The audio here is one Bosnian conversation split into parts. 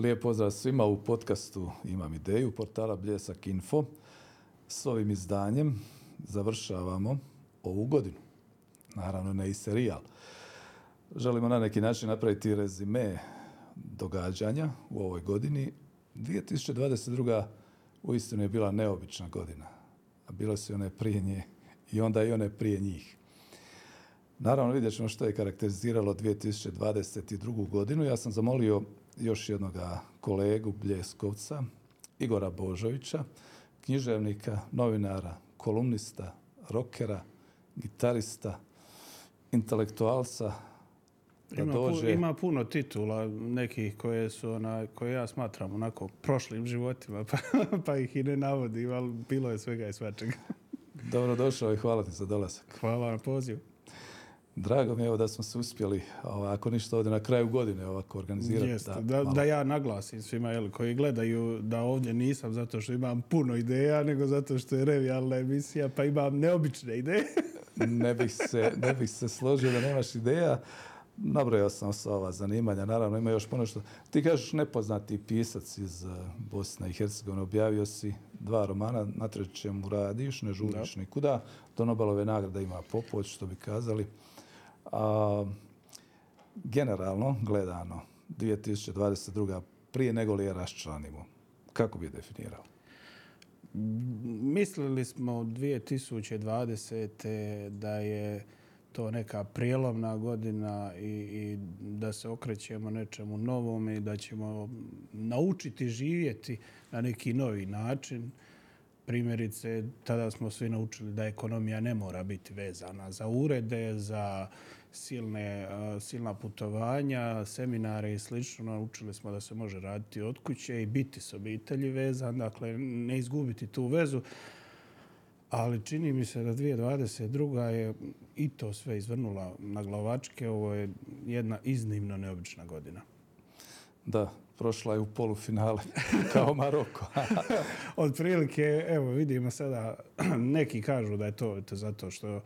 Lijep pozdrav svima u podcastu Imam ideju, portala Bljesak Info. S ovim izdanjem završavamo ovu godinu. Naravno, ne i serijal. Želimo na neki način napraviti rezime događanja u ovoj godini. 2022. uistinu je bila neobična godina. A bilo se one prije nje i onda i one prije njih. Naravno, vidjet ćemo što je karakteriziralo 2022. godinu. Ja sam zamolio još jednog kolegu Bljeskovca, Igora Božovića, književnika, novinara, kolumnista, rokera, gitarista, intelektualca, da ima, dođe... Pu, ima puno titula nekih koje su ona, koje ja smatram onako prošlim životima, pa, pa ih i ne navodim, ali bilo je svega i svačega. Dobro došao i hvala ti za dolazak. Hvala na poziv. Drago mi je da smo se uspjeli, ako ništa ovdje na kraju godine ovako organizirati. Jeste, da, da, da, ja naglasim svima jel, koji gledaju da ovdje nisam zato što imam puno ideja, nego zato što je revijalna emisija, pa imam neobične ideje. ne, bih se, ne bih se složio da nemaš ideja. Nabrojao sam sa ova zanimanja, naravno ima još puno što... Ti kažeš nepoznati pisac iz eh, Bosne i Hercegovine, objavio si dva romana, na trećemu radiš, ne žuriš nikuda, do Nobelove nagrade ima Popović, što bi kazali. A, generalno, gledano, 2022. prije nego li je raščlanimo, kako bi je definirao? Mislili smo 2020. da je to neka prijelomna godina i, i da se okrećemo nečemu novom i da ćemo naučiti živjeti na neki novi način. Primjerice, tada smo svi naučili da ekonomija ne mora biti vezana za urede, za silne, silna putovanja, seminare i slično. Naučili smo da se može raditi od kuće i biti s obitelji vezan, dakle ne izgubiti tu vezu. Ali čini mi se da 2022. je i to sve izvrnula na glavačke. Ovo je jedna iznimno neobična godina. Da, prošla je u polufinale kao Maroko. Od prilike, evo vidimo sada, neki kažu da je to, to zato što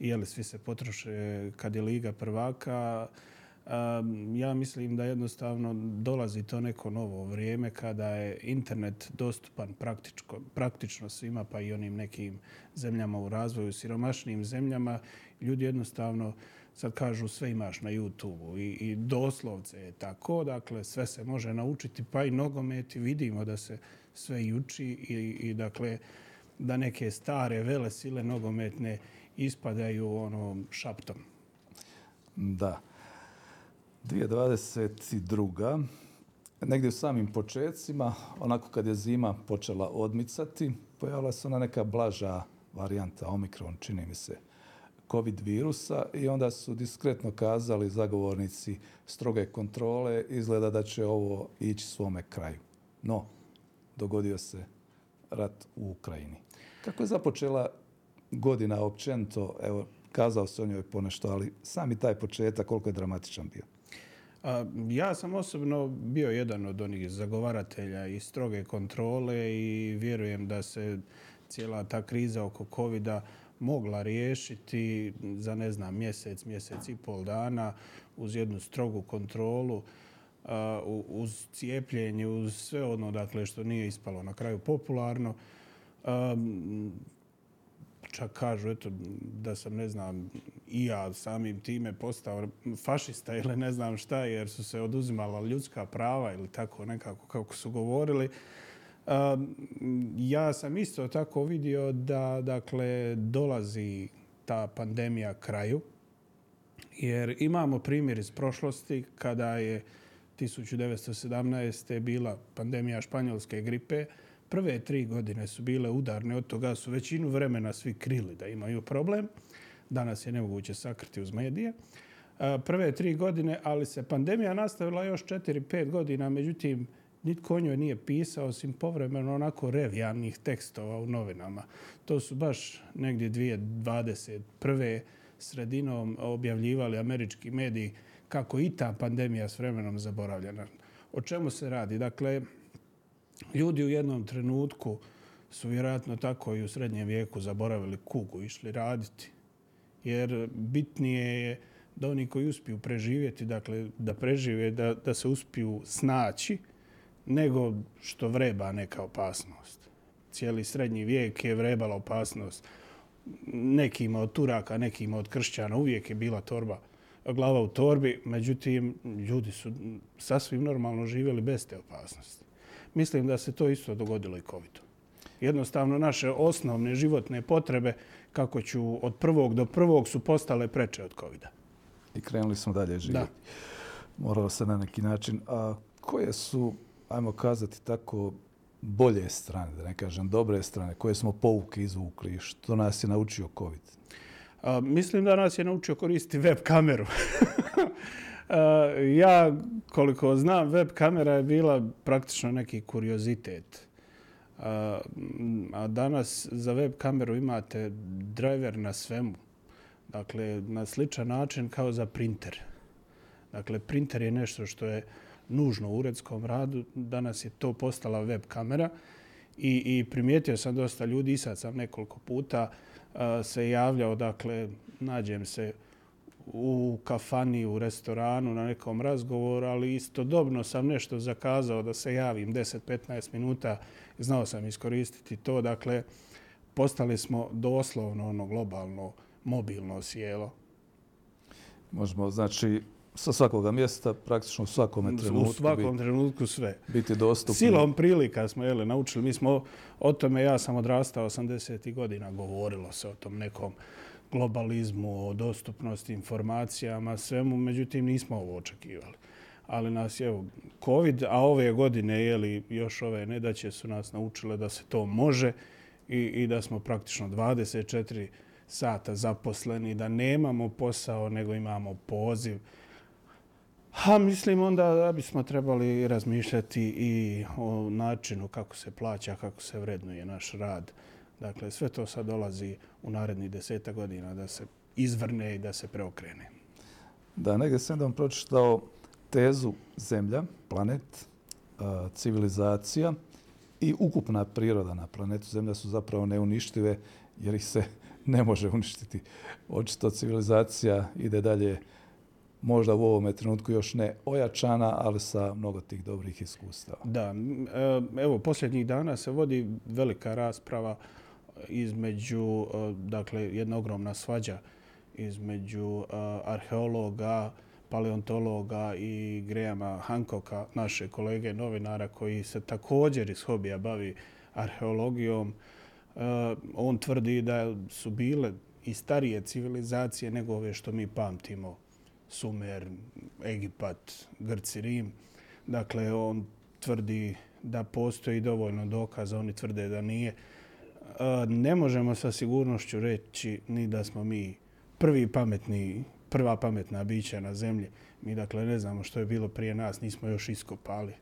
jeli svi se potroše kad je Liga prvaka. Ja mislim da jednostavno dolazi to neko novo vrijeme kada je internet dostupan praktično, praktično svima, pa i onim nekim zemljama u razvoju, siromašnim zemljama. Ljudi jednostavno sad kažu sve imaš na YouTube-u i, i doslovce je tako. Dakle, sve se može naučiti, pa i nogometi. Vidimo da se sve i uči i, i dakle, da neke stare vele sile nogometne ispadaju ono šaptom. Da. 2022. Negdje u samim početcima, onako kad je zima počela odmicati, pojavila se ona neka blaža varijanta Omikron, čini mi se, COVID virusa i onda su diskretno kazali zagovornici stroge kontrole, izgleda da će ovo ići svome kraju. No, dogodio se rat u Ukrajini. Kako je započela godina općento, evo, kazao se o njoj ponešto, ali sami taj početak, koliko je dramatičan bio? A, ja sam osobno bio jedan od onih zagovaratelja i stroge kontrole i vjerujem da se cijela ta kriza oko covid mogla riješiti za, ne znam, mjesec, mjesec i pol dana uz jednu strogu kontrolu, uz cijepljenje, uz sve ono dakle, što nije ispalo na kraju popularno čak kažu eto, da sam, ne znam, i ja samim time postao fašista ili ne znam šta, jer su se oduzimala ljudska prava ili tako nekako kako su govorili. Um, ja sam isto tako vidio da dakle dolazi ta pandemija kraju, jer imamo primjer iz prošlosti kada je 1917. bila pandemija španjolske gripe, prve tri godine su bile udarne, od toga su većinu vremena svi krili da imaju problem. Danas je nemoguće sakriti uz medije. Prve tri godine, ali se pandemija nastavila još četiri, pet godina, međutim, nitko o njoj nije pisao, osim povremeno onako revijalnih tekstova u novinama. To su baš negdje 2021. sredinom objavljivali američki mediji kako i ta pandemija s vremenom zaboravljena. O čemu se radi? Dakle, ljudi u jednom trenutku su vjerojatno tako i u srednjem vijeku zaboravili kugu, išli raditi. Jer bitnije je da oni koji uspiju preživjeti, dakle da prežive, da, da se uspiju snaći, nego što vreba neka opasnost. Cijeli srednji vijek je vrebala opasnost nekima od Turaka, nekima od Kršćana. Uvijek je bila torba, glava u torbi. Međutim, ljudi su sasvim normalno živjeli bez te opasnosti. Mislim da se to isto dogodilo i COVID-u. Jednostavno, naše osnovne životne potrebe, kako ću od prvog do prvog, su postale preče od COVID-a. I krenuli smo dalje živjeti. Da. Moralo se na neki način. A koje su, ajmo kazati tako, bolje strane, da ne kažem dobre strane, koje smo pouke izvukli, što nas je naučio COVID? A, mislim da nas je naučio koristiti web kameru. ja, koliko znam, web kamera je bila praktično neki kuriozitet. A, a danas za web kameru imate driver na svemu. Dakle, na sličan način kao za printer. Dakle, printer je nešto što je nužno u uredskom radu. Danas je to postala web kamera i, i primijetio sam dosta ljudi i sad sam nekoliko puta a, se javljao, dakle, nađem se u kafani, u restoranu, na nekom razgovoru, ali istodobno sam nešto zakazao da se javim 10-15 minuta. Znao sam iskoristiti to. Dakle, postali smo doslovno ono globalno mobilno sjelo. Možemo, znači, sa svakoga mjesta, praktično u svakom trenutku. U svakom trenutku sve. Biti dostupni. Silom prilika smo jeli, naučili. Mi smo o tome, ja sam odrastao 80. godina, govorilo se o tom nekom globalizmu, o dostupnosti informacijama, svemu, međutim nismo ovo očekivali. Ali nas je COVID, a ove godine, jeli, još ove nedaće su nas naučile da se to može i, i da smo praktično 24 sata zaposleni, da nemamo posao, nego imamo poziv. Ha, mislim onda da bismo trebali razmišljati i o načinu kako se plaća, kako se vrednuje naš rad. Dakle, sve to sad dolazi u narednih deseta godina da se izvrne i da se preokrene. Da, negdje sam da vam pročitao tezu Zemlja, planet, civilizacija i ukupna priroda na planetu Zemlja su zapravo neuništive jer ih se ne može uništiti. Očito civilizacija ide dalje možda u ovom trenutku još ne ojačana, ali sa mnogo tih dobrih iskustava. Da, e, evo, posljednjih dana se vodi velika rasprava između, e, dakle, jedna ogromna svađa između e, arheologa, paleontologa i Grahama Hancocka, naše kolege novinara koji se također iz hobija bavi arheologijom. E, on tvrdi da su bile i starije civilizacije nego ove što mi pamtimo Sumer, Egipat, Grci, Rim. Dakle, on tvrdi da postoji dovoljno dokaza, oni tvrde da nije. Ne možemo sa sigurnošću reći ni da smo mi prvi pametni, prva pametna bića na zemlji. Mi dakle ne znamo što je bilo prije nas, nismo još iskopali.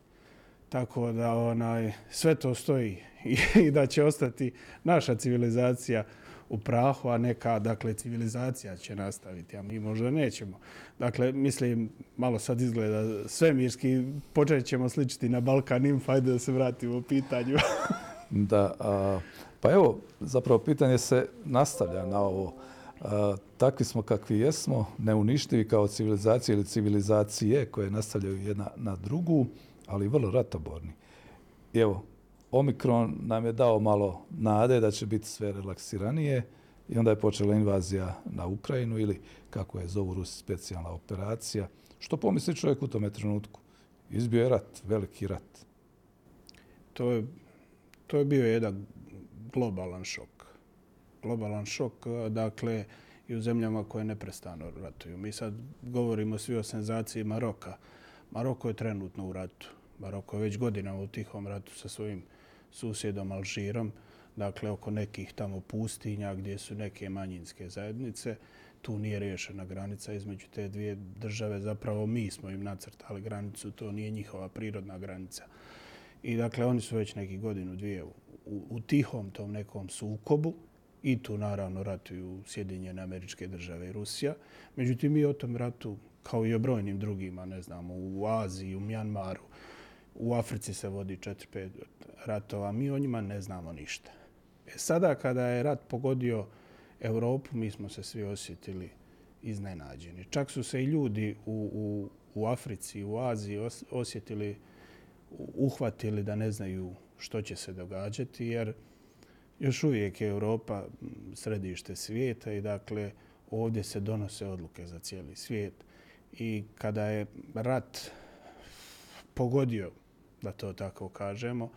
Tako da onaj, sve to stoji i da će ostati naša civilizacija u prahu, a neka dakle, civilizacija će nastaviti, a mi možda nećemo. Dakle, mislim, malo sad izgleda svemirski, počet ćemo sličiti na Balkan Info, ajde da se vratimo u pitanju. da, a, pa evo, zapravo pitanje se nastavlja na ovo. E, takvi smo kakvi jesmo, neuništivi kao civilizacije ili civilizacije koje nastavljaju jedna na drugu, ali vrlo ratoborni. I evo, Omikron nam je dao malo nade da će biti sve relaksiranije i onda je počela invazija na Ukrajinu ili kako je zovu Rusi specijalna operacija. Što pomisli čovjek u tome trenutku? Izbio je rat, veliki rat. To je, to je bio jedan globalan šok. Globalan šok, eh, dakle, i u zemljama koje neprestano ratuju. Mi sad govorimo svi o senzaciji Maroka. Maroko je trenutno u ratu. Maroko je već godinama u tihom ratu sa svojim susjedom Alžirom, dakle oko nekih tamo pustinja gdje su neke manjinske zajednice. Tu nije riješena granica između te dvije države. Zapravo mi smo im nacrtali granicu, to nije njihova prirodna granica. I dakle oni su već neki godinu, dvije u, u u tihom tom nekom sukobu i tu naravno ratuju Sjedinjene američke države i Rusija. Međutim, mi o tom ratu, kao i o brojnim drugima, ne znamo, u Aziji, u Mjanmaru, u Africi se vodi 4-5 ratova, mi o njima ne znamo ništa. E sada kada je rat pogodio Europu, mi smo se svi osjetili iznenađeni. Čak su se i ljudi u, u, u Africi, u Aziji osjetili uhvatili da ne znaju što će se događati, jer još uvijek je Europa središte svijeta i dakle ovdje se donose odluke za cijeli svijet. I kada je rat pogodio, da to tako kažemo,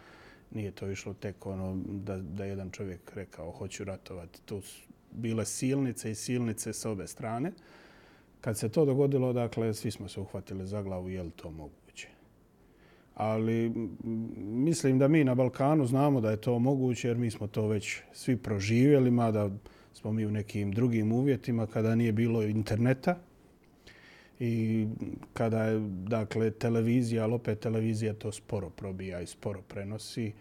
nije to išlo tek ono da, da jedan čovjek rekao hoću ratovati. Tu su bile silnice i silnice s obe strane. Kad se to dogodilo, dakle, svi smo se uhvatili za glavu, je li to moguće? Ali mislim da mi na Balkanu znamo da je to moguće, jer mi smo to već svi proživjeli, mada smo mi u nekim drugim uvjetima kada nije bilo interneta i kada je dakle televizija, ali opet televizija to sporo probija i sporo prenosi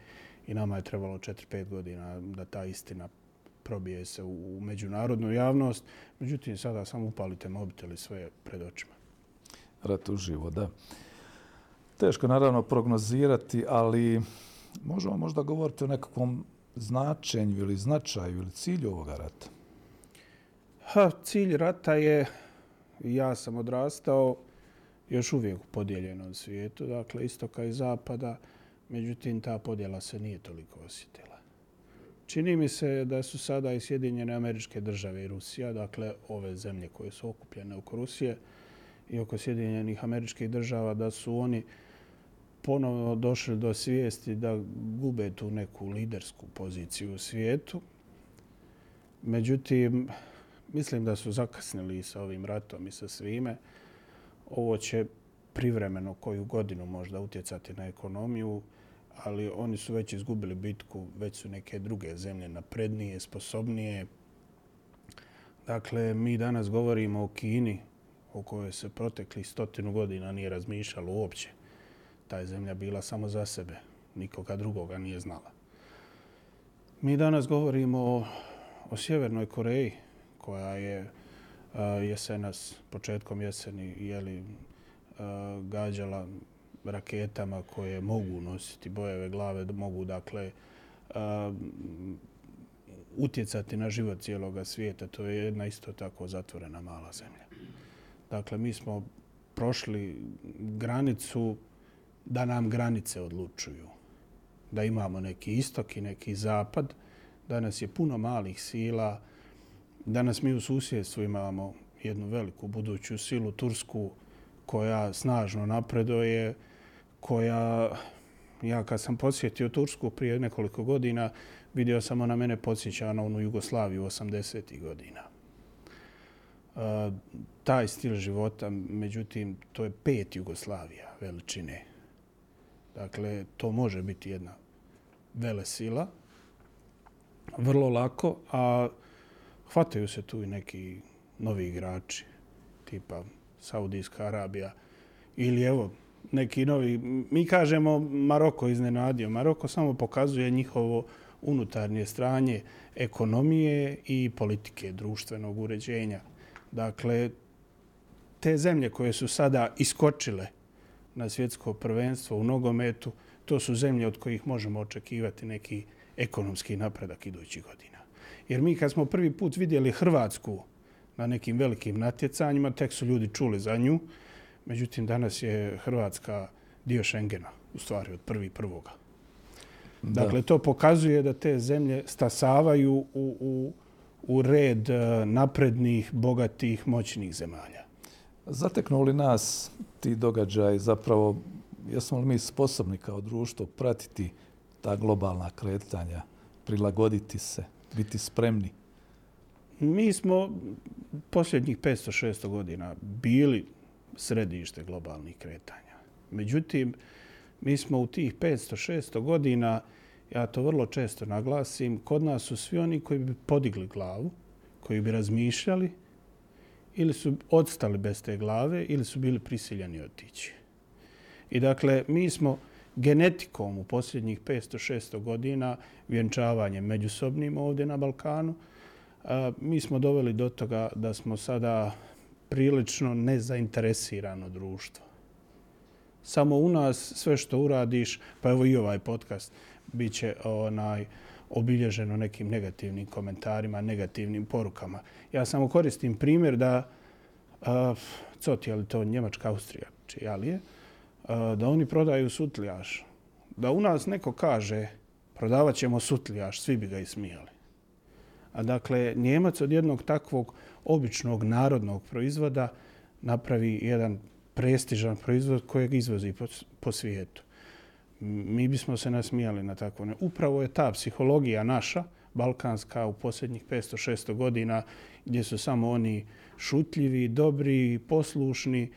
i nama je trebalo 4-5 godina da ta istina probije se u međunarodnu javnost. Međutim, sada samo upalite mobitel i sve pred očima. Rat uživo, da. Teško naravno prognozirati, ali možemo možda govoriti o nekakvom značenju ili značaju ili cilju ovoga rata? Ha, cilj rata je, ja sam odrastao još uvijek u podijeljenom svijetu, dakle istoka i zapada, međutim ta podjela se nije toliko osjetila. Čini mi se da su sada i Sjedinjene američke države i Rusija, dakle ove zemlje koje su okupljene oko Rusije i oko Sjedinjenih američkih država, da su oni ponovno došli do svijesti da gube tu neku lidersku poziciju u svijetu. Međutim, mislim da su zakasnili sa ovim ratom i sa svime. Ovo će privremeno koju godinu možda utjecati na ekonomiju, ali oni su već izgubili bitku, već su neke druge zemlje naprednije, sposobnije. Dakle, mi danas govorimo o Kini, o kojoj se protekli stotinu godina nije razmišljalo uopće ta je zemlja bila samo za sebe. Nikoga drugoga nije znala. Mi danas govorimo o, o Sjevernoj Koreji, koja je a, jesenas, početkom jeseni, jeli, a, gađala raketama koje mogu nositi bojeve glave, mogu dakle a, utjecati na život cijeloga svijeta. To je jedna isto tako zatvorena mala zemlja. Dakle, mi smo prošli granicu da nam granice odlučuju. Da imamo neki istok i neki zapad. Danas je puno malih sila. Danas mi u susjedstvu imamo jednu veliku buduću silu, Tursku, koja snažno napreduje, koja, ja kad sam posjetio Tursku prije nekoliko godina, vidio sam ona mene podsjeća na onu Jugoslaviju 80. godina. E, taj stil života, međutim, to je pet Jugoslavija veličine. Dakle, to može biti jedna vele sila, vrlo lako, a hvataju se tu i neki novi igrači, tipa Saudijska Arabija ili evo, neki novi, mi kažemo Maroko iznenadio. Maroko samo pokazuje njihovo unutarnje stranje ekonomije i politike društvenog uređenja. Dakle, te zemlje koje su sada iskočile na svjetsko prvenstvo u nogometu, to su zemlje od kojih možemo očekivati neki ekonomski napredak idućih godina. Jer mi kad smo prvi put vidjeli Hrvatsku na nekim velikim natjecanjima, tek su ljudi čuli za nju. Međutim, danas je Hrvatska dio Schengena, u stvari od prvi prvoga. Da. Dakle, to pokazuje da te zemlje stasavaju u, u, u red eh, naprednih, bogatih, moćnih zemalja. Zateknu li nas ti događaj zapravo, jesmo li mi sposobni kao društvo pratiti ta globalna kretanja, prilagoditi se, biti spremni? Mi smo posljednjih 500-600 godina bili središte globalnih kretanja. Međutim, mi smo u tih 500-600 godina, ja to vrlo često naglasim, kod nas su svi oni koji bi podigli glavu, koji bi razmišljali, ili su odstali bez te glave ili su bili prisiljeni otići. I dakle, mi smo genetikom u posljednjih 500-600 godina vjenčavanjem međusobnim ovdje na Balkanu, e, mi smo doveli do toga da smo sada prilično nezainteresirano društvo. Samo u nas sve što uradiš, pa evo i ovaj podcast, bit će onaj, obilježeno nekim negativnim komentarima, negativnim porukama. Ja samo koristim primjer da, uh, coti, ali to Njemačka, Austrija, čija li je, da oni prodaju sutljaš. Da u nas neko kaže prodavat ćemo sutljaš, svi bi ga ismijali. A dakle, Njemac od jednog takvog običnog narodnog proizvoda napravi jedan prestižan proizvod kojeg izvozi po, po svijetu. Mi bismo se nasmijali na takvo. Upravo je ta psihologija naša, balkanska, u posljednjih 500-600 godina, gdje su samo oni šutljivi, dobri, poslušni,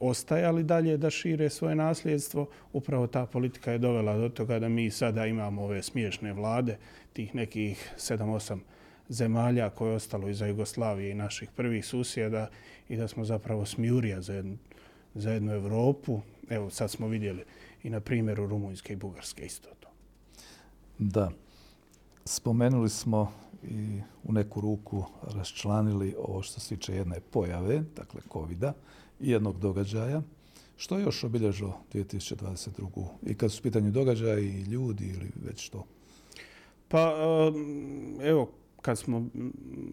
ostajali dalje da šire svoje nasljedstvo. Upravo ta politika je dovela do toga da mi sada imamo ove smiješne vlade, tih nekih 7-8 zemalja koje je ostalo iza Jugoslavije i naših prvih susjeda i da smo zapravo smjurija za jednu, za jednu Evropu. Evo, sad smo vidjeli i na primjeru Rumunjske i Bugarske isto to. Da. Spomenuli smo i u neku ruku raščlanili ovo što se tiče jedne pojave, dakle covid i jednog događaja. Što je još obilježilo 2022. I kad su pitanju događaja i ljudi ili već što? Pa, evo, kad smo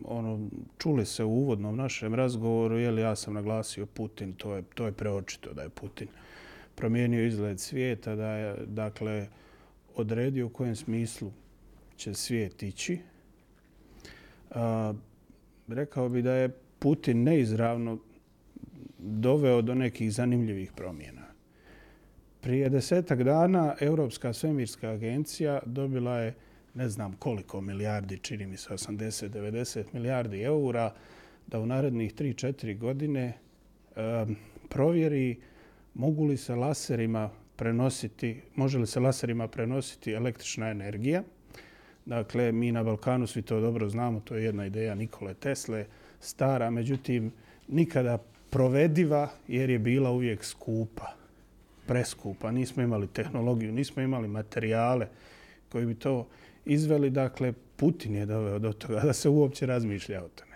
ono čuli se u uvodnom našem razgovoru, je li ja sam naglasio Putin, to je to je preočito da je Putin promijenio izgled svijeta, da je dakle odredio u kojem smislu će svijet ići. A, rekao bi da je Putin neizravno doveo do nekih zanimljivih promjena. Prije desetak dana Europska svemirska agencija dobila je ne znam koliko milijardi, čini mi se 80-90 milijardi eura, da u narednih 3-4 godine um, provjeri mogu li se laserima prenositi, može li se laserima prenositi električna energija. Dakle, mi na Balkanu svi to dobro znamo, to je jedna ideja Nikole Tesle, stara, međutim, nikada provediva jer je bila uvijek skupa, preskupa. Nismo imali tehnologiju, nismo imali materijale koji bi to izveli. Dakle, Putin je doveo do toga da se uopće razmišlja o tome.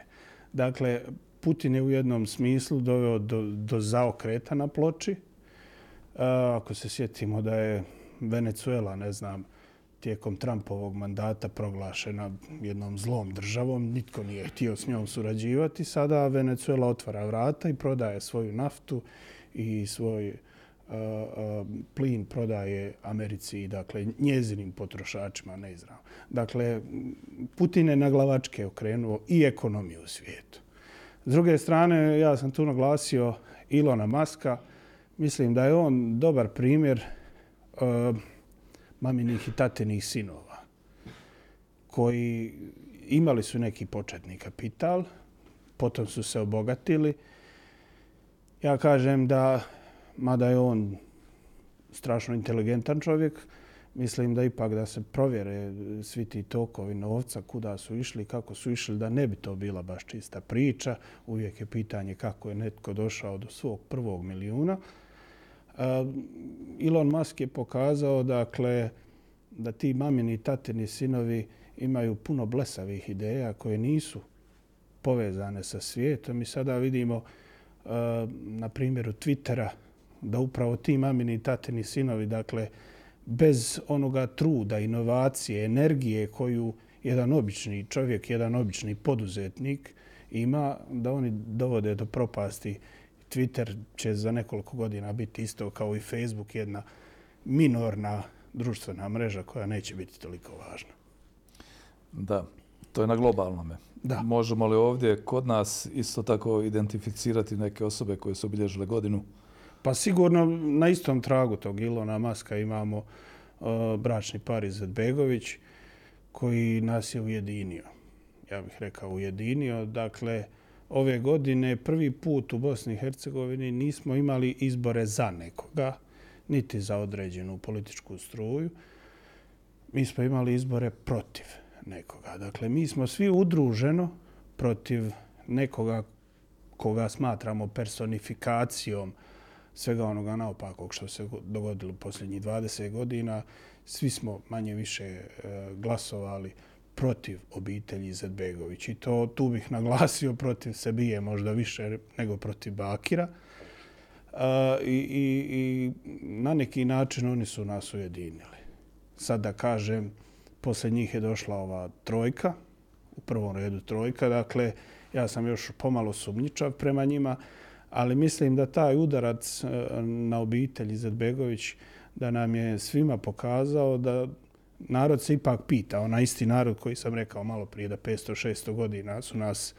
Dakle, Putin je u jednom smislu doveo do, do zaokreta na ploči. Ako se sjetimo da je Venezuela, ne znam, tijekom Trumpovog mandata proglašena jednom zlom državom, nitko nije htio s njom surađivati. Sada Venezuela otvara vrata i prodaje svoju naftu i svoj uh, uh, plin prodaje Americi i dakle njezinim potrošačima neizravno. Dakle, Putin je na glavačke okrenuo i ekonomiju u svijetu. S druge strane, ja sam tu naglasio Ilona Maska. Mislim da je on dobar primjer uh, maminih i tatinih sinova koji imali su neki početni kapital, potom su se obogatili. Ja kažem da, mada je on strašno inteligentan čovjek, mislim da ipak da se provjere svi ti tokovi novca, kuda su išli, kako su išli, da ne bi to bila baš čista priča. Uvijek je pitanje kako je netko došao do svog prvog milijuna. Ehm, Elon Musk je pokazao dakle, da ti mamini i tatini sinovi imaju puno blesavih ideja koje nisu povezane sa svijetom. I sada vidimo ehm, na primjeru Twittera da upravo ti mamini i tatini sinovi, dakle, bez onoga truda, inovacije, energije koju jedan obični čovjek, jedan obični poduzetnik ima, da oni dovode do propasti Twitter će za nekoliko godina biti isto kao i Facebook, jedna minorna društvena mreža koja neće biti toliko važna. Da, to je na globalnome. Da. Možemo li ovdje kod nas isto tako identificirati neke osobe koje su obilježile godinu? Pa sigurno na istom tragu tog Ilona Maska imamo uh, bračni par iz Begović koji nas je ujedinio. Ja bih rekao ujedinio. Dakle, ove godine prvi put u Bosni i Hercegovini nismo imali izbore za nekoga, niti za određenu političku struju. Mi smo imali izbore protiv nekoga. Dakle, mi smo svi udruženo protiv nekoga koga smatramo personifikacijom svega onoga naopakog što se dogodilo posljednjih 20 godina. Svi smo manje više e, glasovali protiv obitelji Zedbegović. I to tu bih naglasio protiv Sebije možda više nego protiv Bakira. I, i, I na neki način oni su nas ujedinili. Sad da kažem, posle njih je došla ova trojka, u prvom redu trojka. Dakle, ja sam još pomalo sumnjičav prema njima, ali mislim da taj udarac e, na obitelj Izetbegović da nam je svima pokazao da narod se ipak pita, onaj isti narod koji sam rekao malo prije da 500-600 godina su nas,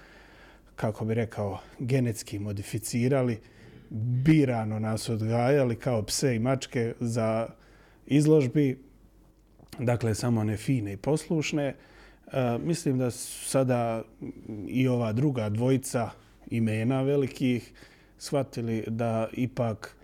kako bi rekao, genetski modificirali, birano nas odgajali kao pse i mačke za izložbi, dakle samo one fine i poslušne. E, mislim da sada i ova druga dvojica imena velikih shvatili da ipak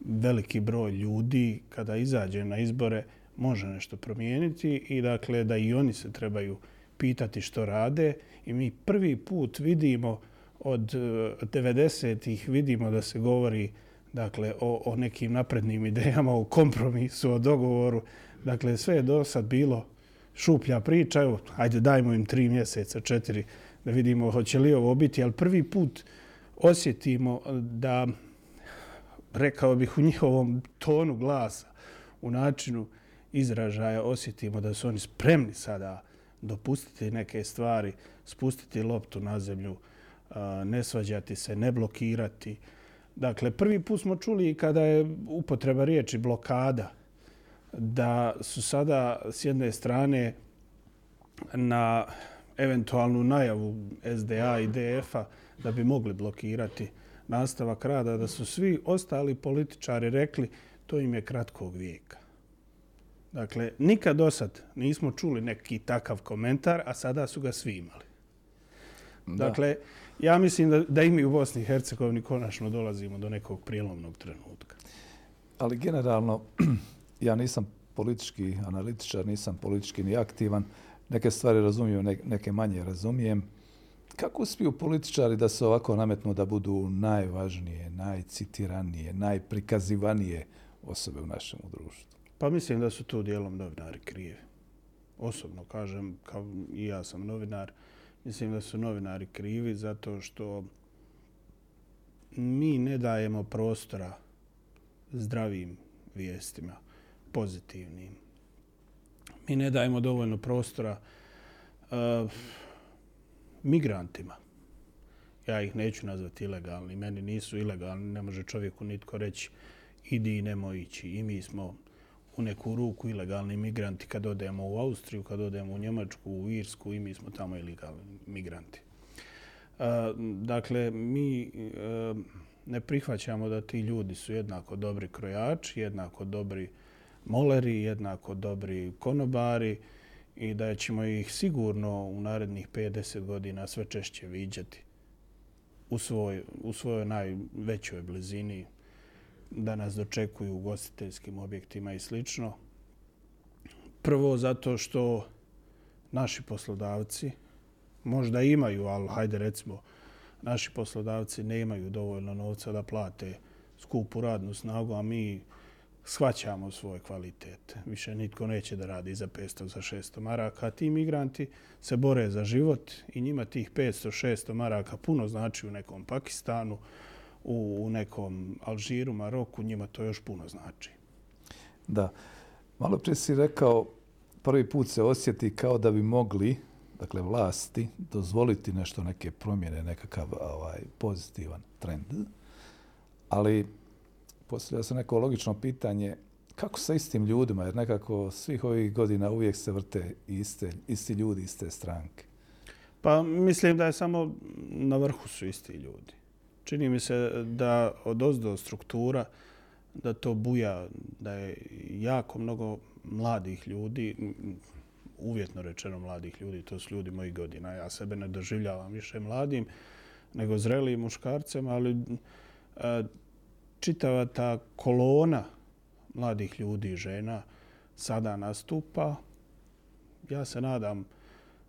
veliki broj ljudi kada izađe na izbore može nešto promijeniti i dakle da i oni se trebaju pitati što rade i mi prvi put vidimo od eh, 90-ih vidimo da se govori dakle o, o nekim naprednim idejama, o kompromisu, o dogovoru. Dakle, sve je do sad bilo šuplja priča. Evo, ajde dajmo im tri mjeseca, četiri, da vidimo hoće li ovo biti. Ali prvi put osjetimo da, rekao bih u njihovom tonu glasa, u načinu izražaja, osjetimo da su oni spremni sada dopustiti neke stvari, spustiti loptu na zemlju, ne svađati se, ne blokirati. Dakle, prvi put smo čuli kada je upotreba riječi blokada, da su sada s jedne strane na eventualnu najavu SDA i DF-a da bi mogli blokirati nastavak rada, da su svi ostali političari rekli to im je kratkog vijeka. Dakle, nikad do sad nismo čuli neki takav komentar, a sada su ga svi imali. Da. Dakle, ja mislim da, da i mi u Bosni i Hercegovini konačno dolazimo do nekog prijelomnog trenutka. Ali generalno, ja nisam politički analitičar, nisam politički ni aktivan. Neke stvari razumijem, neke manje razumijem. Kako uspiju političari da se ovako nametnu da budu najvažnije, najcitiranije, najprikazivanije osobe u našem društvu? Pa mislim da su tu dijelom novinari krivi. Osobno kažem, kao i ja sam novinar, mislim da su novinari krivi zato što mi ne dajemo prostora zdravim vijestima, pozitivnim. Mi ne dajemo dovoljno prostora uh, migrantima. Ja ih neću nazvati ilegalni. Meni nisu ilegalni. Ne može čovjeku nitko reći idi i nemoj ići. I mi smo u neku ruku ilegalni migranti kad odemo u Austriju, kad odemo u Njemačku, u Irsku i mi smo tamo ilegalni migranti. Dakle, mi e, ne prihvaćamo da ti ljudi su jednako dobri krojači, jednako dobri moleri, jednako dobri konobari i da ćemo ih sigurno u narednih 50 godina sve češće viđati u, svoj, u svojoj najvećoj blizini, da nas dočekuju u gostiteljskim objektima i slično. Prvo zato što naši poslodavci možda imaju, ali hajde recimo, naši poslodavci ne imaju dovoljno novca da plate skupu radnu snagu, a mi shvaćamo svoj kvalitet. Više nitko neće da radi za 500, za 600 maraka. Ti migranti se bore za život i njima tih 500, 600 maraka puno znači u nekom Pakistanu, u nekom Alžiru, Maroku, njima to još puno znači. Da. Malo prije si rekao, prvi put se osjeti kao da bi mogli, dakle vlasti, dozvoliti nešto, neke promjene, nekakav ovaj, pozitivan trend. Ali postavlja se neko logično pitanje, kako sa istim ljudima, jer nekako svih ovih godina uvijek se vrte iste, isti ljudi, iste stranke. Pa mislim da je samo na vrhu su isti ljudi čini mi se da od ozdo struktura da to buja, da je jako mnogo mladih ljudi, uvjetno rečeno mladih ljudi, to su ljudi mojih godina. Ja sebe ne doživljavam više mladim nego zrelijim muškarcem, ali a, čitava ta kolona mladih ljudi i žena sada nastupa. Ja se nadam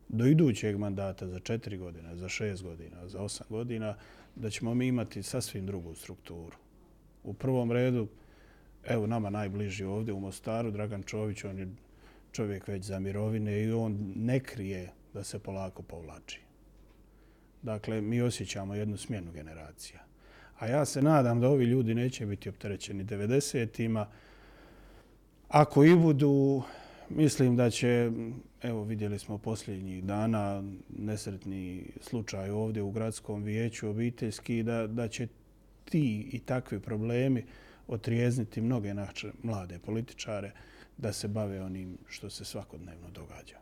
do idućeg mandata za četiri godine, za šest godina, za osam godina, da ćemo mi imati sasvim drugu strukturu. U prvom redu, evo nama najbliži ovdje u Mostaru, Dragan Čović, on je čovjek već za mirovine i on ne krije da se polako povlači. Dakle, mi osjećamo jednu smjenu generacija. A ja se nadam da ovi ljudi neće biti opterećeni 90-ima. Ako i budu, mislim da će Evo vidjeli smo posljednjih dana nesretni slučaj ovdje u gradskom vijeću obiteljski da, da će ti i takvi problemi otrijezniti mnoge naše mlade političare da se bave onim što se svakodnevno događa.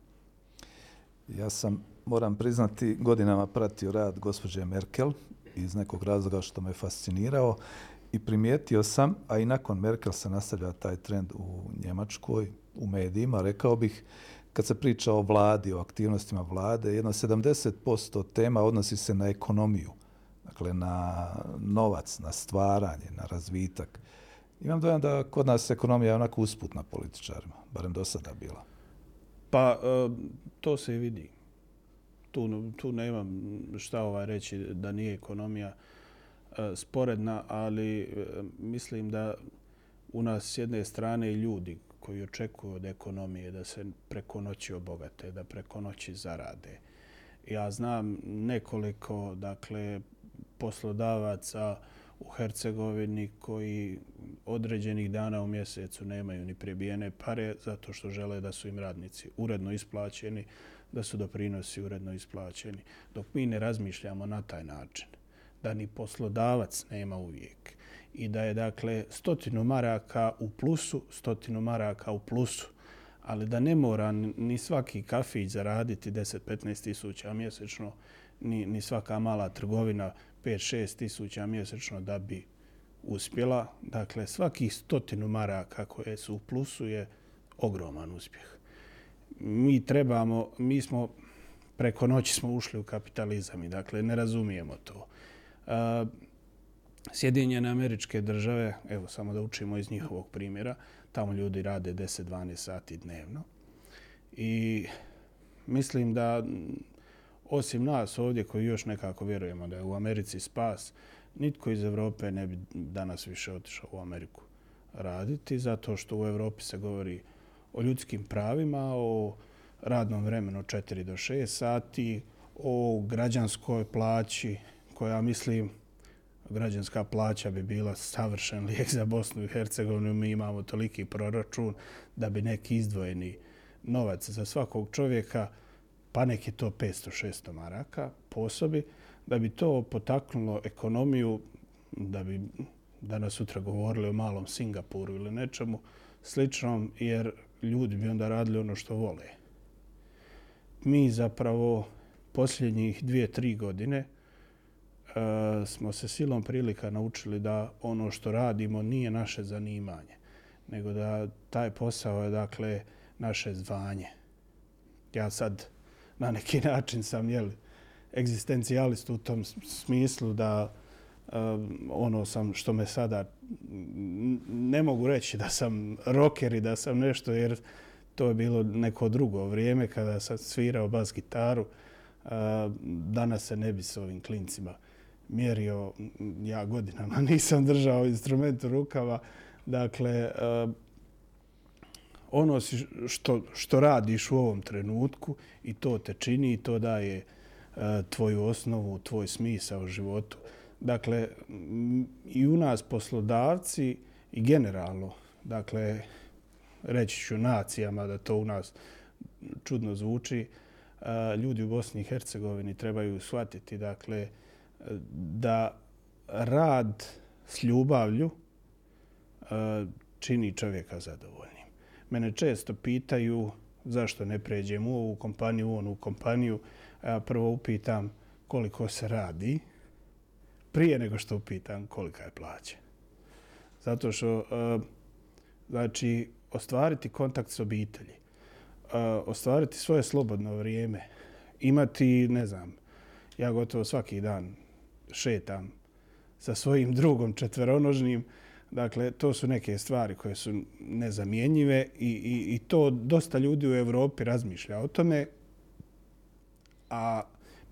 Ja sam, moram priznati, godinama pratio rad gospođe Merkel iz nekog razloga što me fascinirao i primijetio sam, a i nakon Merkel se nastavlja taj trend u Njemačkoj, u medijima, rekao bih, kad se priča o vladi, o aktivnostima vlade, jedno 70% tema odnosi se na ekonomiju, dakle na novac, na stvaranje, na razvitak. Imam dojam da kod nas ekonomija je onako usputna političarima, barem do sada bila. Pa, e, to se i vidi. Tu, tu nemam šta ovaj reći da nije ekonomija uh, E, sporedna, ali e, mislim da u nas s jedne strane i ljudi koji očekuju od ekonomije da se preko noći obogate, da preko noći zarade. Ja znam nekoliko dakle, poslodavaca u Hercegovini koji određenih dana u mjesecu nemaju ni prebijene pare zato što žele da su im radnici uredno isplaćeni, da su doprinosi uredno isplaćeni. Dok mi ne razmišljamo na taj način, da ni poslodavac nema uvijek i da je dakle stotinu maraka u plusu, stotinu maraka u plusu, ali da ne mora ni svaki kafić zaraditi 10-15 tisuća mjesečno, ni, ni svaka mala trgovina 5-6 tisuća mjesečno da bi uspjela. Dakle, svaki stotinu maraka koje su u plusu je ogroman uspjeh. Mi trebamo, mi smo preko noći smo ušli u kapitalizam i dakle ne razumijemo to. Eh, Sjedinjene američke države, evo samo da učimo iz njihovog primjera, tamo ljudi rade 10-12 sati dnevno. I mislim da mm, osim nas ovdje koji još nekako vjerujemo da je u Americi spas, nitko iz Evrope ne bi danas više otišao u Ameriku raditi, zato što u Evropi se govori o ljudskim pravima, o radnom vremenu 4 do 6 sati, o građanskoj plaći koja, mislim, građanska plaća bi bila savršen lijek za Bosnu i Hercegovinu. Mi imamo toliki proračun da bi neki izdvojeni novac za svakog čovjeka, pa neki to 500-600 maraka po osobi, da bi to potaknulo ekonomiju, da bi danas sutra govorili o malom Singapuru ili nečemu sličnom, jer ljudi bi onda radili ono što vole. Mi zapravo posljednjih dvije, tri godine – Eh, smo se silom prilika naučili da ono što radimo nije naše zanimanje, nego da taj posao je dakle naše zvanje. Ja sad na neki način sam jeli, egzistencijalist u tom smislu da um, ono sam što me sada ne mogu reći da sam rocker i da sam nešto jer to je bilo neko drugo vrijeme kada sam svirao bas gitaru. Uh, danas se ne bi s ovim klincima uh, mjerio, ja godinama nisam držao instrument u rukava. Dakle, uh, ono što, što radiš u ovom trenutku i to te čini i to daje uh, tvoju osnovu, tvoj smisao u životu. Dakle, i u nas poslodavci i generalno, dakle, reći ću nacijama da to u nas čudno zvuči, uh, ljudi u Bosni i Hercegovini trebaju shvatiti, dakle, uh, da rad s ljubavlju e, čini čovjeka zadovoljnim. Mene često pitaju zašto ne pređem u ovu kompaniju, u onu kompaniju. Ja prvo upitam koliko se radi prije nego što upitam kolika je plaća. Zato što, e, znači, ostvariti kontakt s obitelji, e, ostvariti svoje slobodno vrijeme, imati, ne znam, ja gotovo svaki dan šetam sa svojim drugom četveronožnim. Dakle, to su neke stvari koje su nezamjenjive i, i, i to dosta ljudi u Evropi razmišlja o tome. A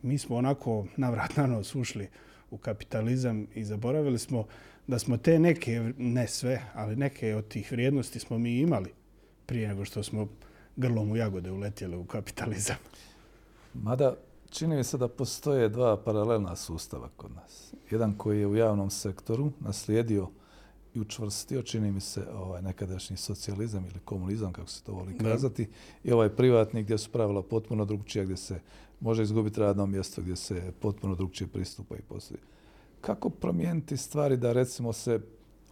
mi smo onako navrat na nos ušli u kapitalizam i zaboravili smo da smo te neke, ne sve, ali neke od tih vrijednosti smo mi imali prije nego što smo grlom u jagode uletjeli u kapitalizam. Mada čini mi se da postoje dva paralelna sustava kod nas. Jedan koji je u javnom sektoru naslijedio i učvrstio, čini mi se, ovaj nekadašnji socijalizam ili komunizam, kako se to voli kazati, i ovaj privatni gdje su pravila potpuno drugčija, gdje se može izgubiti radno mjesto, gdje se potpuno drugčije pristupa i poslije Kako promijeniti stvari da recimo se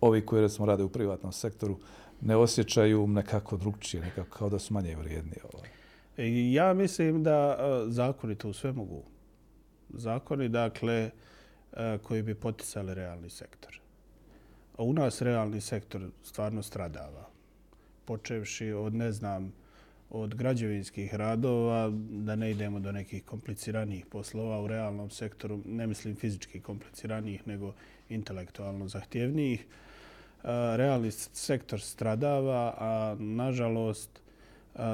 ovi koji recimo rade u privatnom sektoru ne osjećaju nekako drugčije, nekako kao da su manje vrijedni? Ovaj. E, ja mislim da e, zakoni to sve mogu. Zakoni, dakle, e, koji bi poticali realni sektor. A u nas realni sektor stvarno stradava. Počevši od, ne znam, od građevinskih radova, da ne idemo do nekih kompliciranijih poslova u realnom sektoru, ne mislim fizički kompliciranijih, nego intelektualno zahtjevnijih. E, realni sektor stradava, a nažalost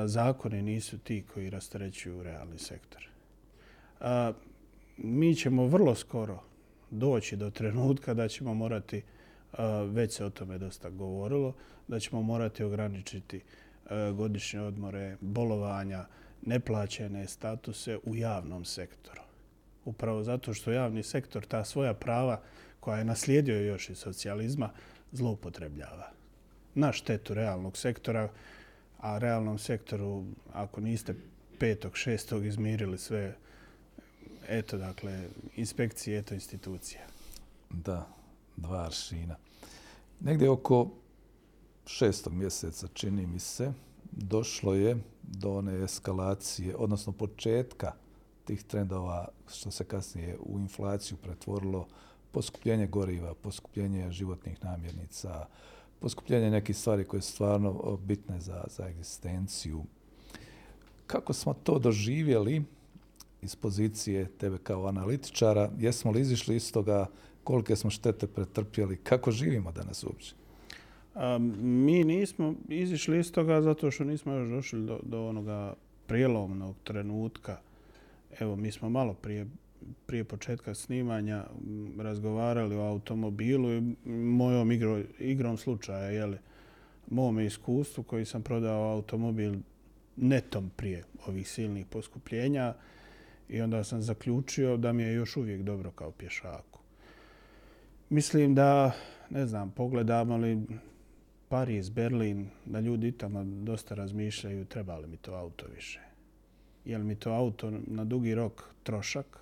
zakoni nisu ti koji rastarećuju realni sektor. Mi ćemo vrlo skoro doći do trenutka da ćemo morati, već se o tome dosta govorilo, da ćemo morati ograničiti godišnje odmore, bolovanja, neplaćene statuse u javnom sektoru. Upravo zato što javni sektor ta svoja prava koja je naslijedio još iz socijalizma zloupotrebljava. Na štetu realnog sektora, a realnom sektoru, ako niste petog, šestog izmirili sve, eto, dakle, inspekcije, eto, institucija. Da, dva aršina. Negdje oko šestog mjeseca, čini mi se, došlo je do one eskalacije, odnosno početka tih trendova što se kasnije u inflaciju pretvorilo poskupljenje goriva, poskupljenje životnih namjernica, poskupljenje nekih stvari koje su stvarno bitne za, za egzistenciju. Kako smo to doživjeli iz pozicije tebe kao analitičara? Jesmo li izišli iz toga? Kolike smo štete pretrpjeli? Kako živimo danas uopće? A, mi nismo izišli iz toga zato što nismo još došli do, do onoga prijelomnog trenutka. Evo, mi smo malo prije prije početka snimanja mm, razgovarali o automobilu i mojom igro, igrom slučaja, jeli, mom iskustvu koji sam prodao automobil netom prije ovih silnih poskupljenja i onda sam zaključio da mi je još uvijek dobro kao pješaku. Mislim da, ne znam, pogledamo li Pariz, Berlin, da ljudi tamo dosta razmišljaju treba li mi to auto više. Je li mi to auto na dugi rok trošak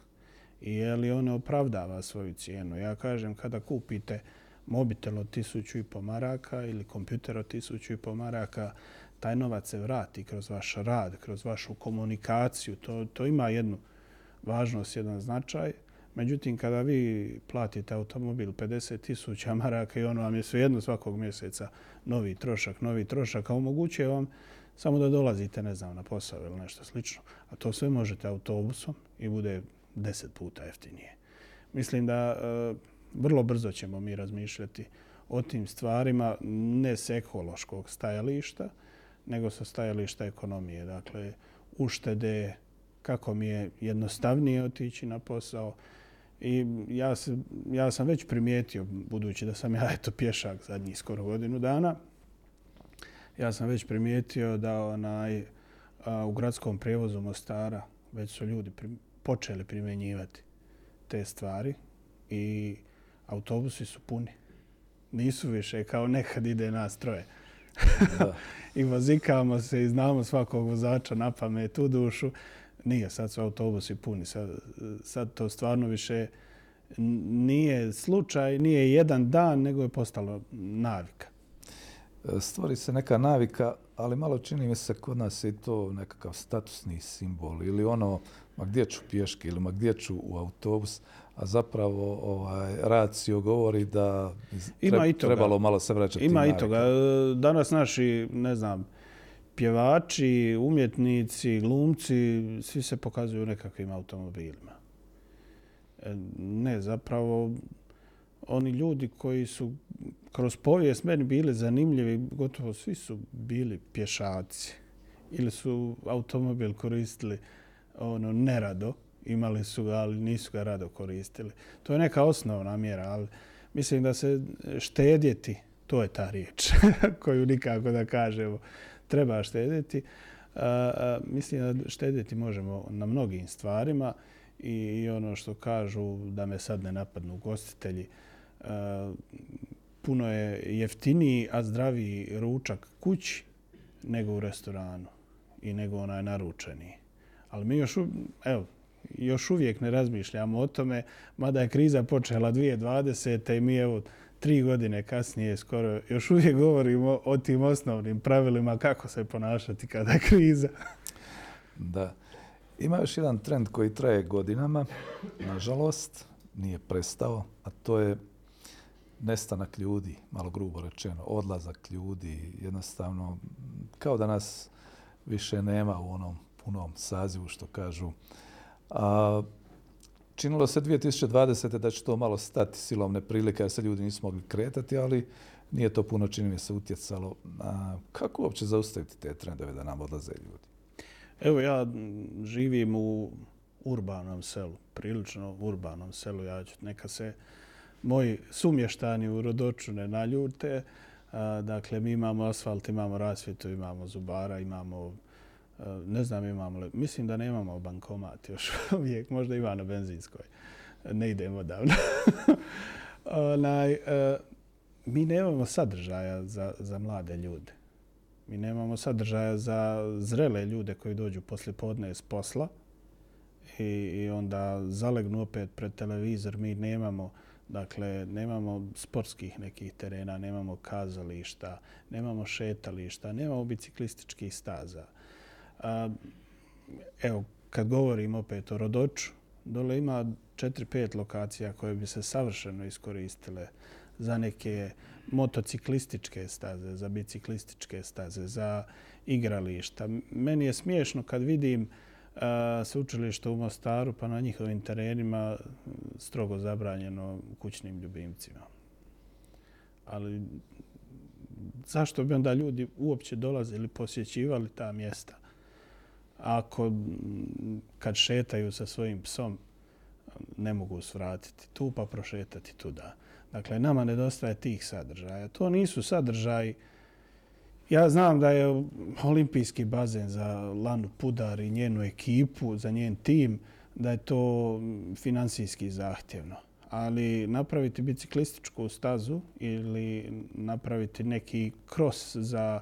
i je li ono opravdava svoju cijenu. Ja kažem, kada kupite mobitel od tisuću i po maraka ili kompjuter od tisuću i po maraka, taj novac se vrati kroz vaš rad, kroz vašu komunikaciju. To, to ima jednu važnost, jedan značaj. Međutim, kada vi platite automobil 50 tisuća maraka i ono vam je svejedno svakog mjeseca novi trošak, novi trošak, a omogućuje vam samo da dolazite, ne znam, na posao ili nešto slično. A to sve možete autobusom i bude deset puta jeftinije. Mislim da e, vrlo brzo ćemo mi razmišljati o tim stvarima, ne s ekološkog stajališta, nego sa stajališta ekonomije. Dakle, uštede, kako mi je jednostavnije otići na posao. I ja, se, ja sam već primijetio, budući da sam ja eto pješak zadnjih skoro godinu dana, ja sam već primijetio da onaj, a, u gradskom prijevozu Mostara već su ljudi počeli primjenjivati te stvari i autobusi su puni. Nisu više kao nekad ide nas troje. I vozikamo se i znamo svakog vozača na pamet u dušu. Nije, sad su autobusi puni. Sad, sad to stvarno više nije slučaj, nije jedan dan, nego je postalo navika. Stvori se neka navika, ali malo čini mi se kod nas je to nekakav statusni simbol ili ono ma gdje ću pješke ili ma gdje ću u autobus, a zapravo ovaj, racio govori da Ima i toga. trebalo malo se vraćati. Ima i toga. Danas naši, ne znam, pjevači, umjetnici, glumci, svi se pokazuju nekakvim automobilima. E, ne, zapravo, oni ljudi koji su kroz povijest meni bili zanimljivi, gotovo svi su bili pješaci ili su automobil koristili ono nerado, imali su ga, ali nisu ga rado koristili. To je neka osnovna mjera, ali mislim da se štedjeti, to je ta riječ koju nikako da kažemo, treba štedjeti. A, mislim da štedjeti možemo na mnogim stvarima i ono što kažu da me sad ne napadnu gostitelji, puno je jeftiniji, a zdraviji ručak kući nego u restoranu i nego onaj naručeniji. Ali mi još, evo, još uvijek ne razmišljamo o tome, mada je kriza počela 2020. i mi evo tri godine kasnije skoro još uvijek govorimo o tim osnovnim pravilima kako se ponašati kada je kriza. Da. Ima još jedan trend koji traje godinama, nažalost, nije prestao, a to je nestanak ljudi, malo grubo rečeno, odlazak ljudi, jednostavno, kao da nas više nema u onom punom sazivu, što kažu. A, činilo se 2020. da će to malo stati silom neprilike, jer se ljudi nisu mogli kretati, ali nije to puno, čini mi se, utjecalo. A, kako uopće zaustaviti te trendove da nam odlaze ljudi? Evo, ja živim u urbanom selu, prilično urbanom selu. Ja ću, neka se moji sumještani u Rodoču ne naljute. Dakle, mi imamo asfalt, imamo rasvjetu, imamo zubara, imamo ne znam imamo li, mislim da nemamo bankomat još uvijek, možda ima na benzinskoj. Ne idemo davno. Onaj, mi nemamo sadržaja za, za mlade ljude. Mi nemamo sadržaja za zrele ljude koji dođu poslije podne s posla i, i onda zalegnu opet pred televizor. Mi nemamo, dakle, nemamo sportskih nekih terena, nemamo kazališta, nemamo šetališta, nemamo biciklističkih staza. A, evo, kad govorim opet o Rodoču, dole ima 4-5 lokacija koje bi se savršeno iskoristile za neke motociklističke staze, za biciklističke staze, za igrališta. Meni je smiješno kad vidim uh, sveučilište u Mostaru pa na njihovim terenima strogo zabranjeno kućnim ljubimcima. Ali zašto bi onda ljudi uopće dolazili, posjećivali ta mjesta? ako kad šetaju sa svojim psom ne mogu svratiti tu pa prošetati tuda. Dakle, nama nedostaje tih sadržaja. To nisu sadržaji. Ja znam da je olimpijski bazen za Lanu Pudar i njenu ekipu, za njen tim, da je to finansijski zahtjevno. Ali napraviti biciklističku stazu ili napraviti neki kros za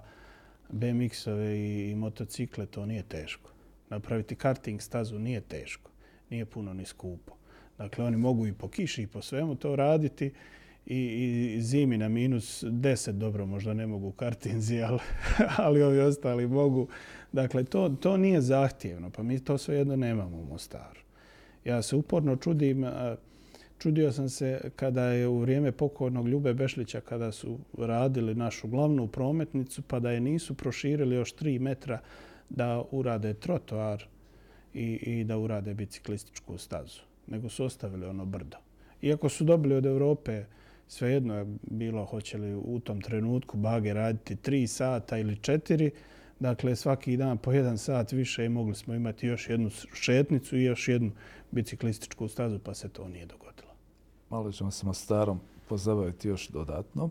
BMX-ove i motocikle, to nije teško. Napraviti karting stazu nije teško. Nije puno ni skupo. Dakle, oni mogu i po kiši i po svemu to raditi i, i zimi na minus 10, dobro, možda ne mogu kartinzi, ali, ali ovi ostali mogu. Dakle, to, to nije zahtjevno, pa mi to svejedno nemamo u Mostaru. Ja se uporno čudim, čudio sam se kada je u vrijeme pokojnog Ljube Bešlića, kada su radili našu glavnu prometnicu, pa da je nisu proširili još 3 metra da urade trotoar i, i da urade biciklističku stazu, nego su ostavili ono brdo. Iako su dobili od Europe, svejedno je bilo hoće li u tom trenutku bage raditi 3 sata ili 4. dakle svaki dan po jedan sat više i mogli smo imati još jednu šetnicu i još jednu biciklističku stazu, pa se to nije dogodilo. Malo ćemo se starom pozabaviti još dodatno.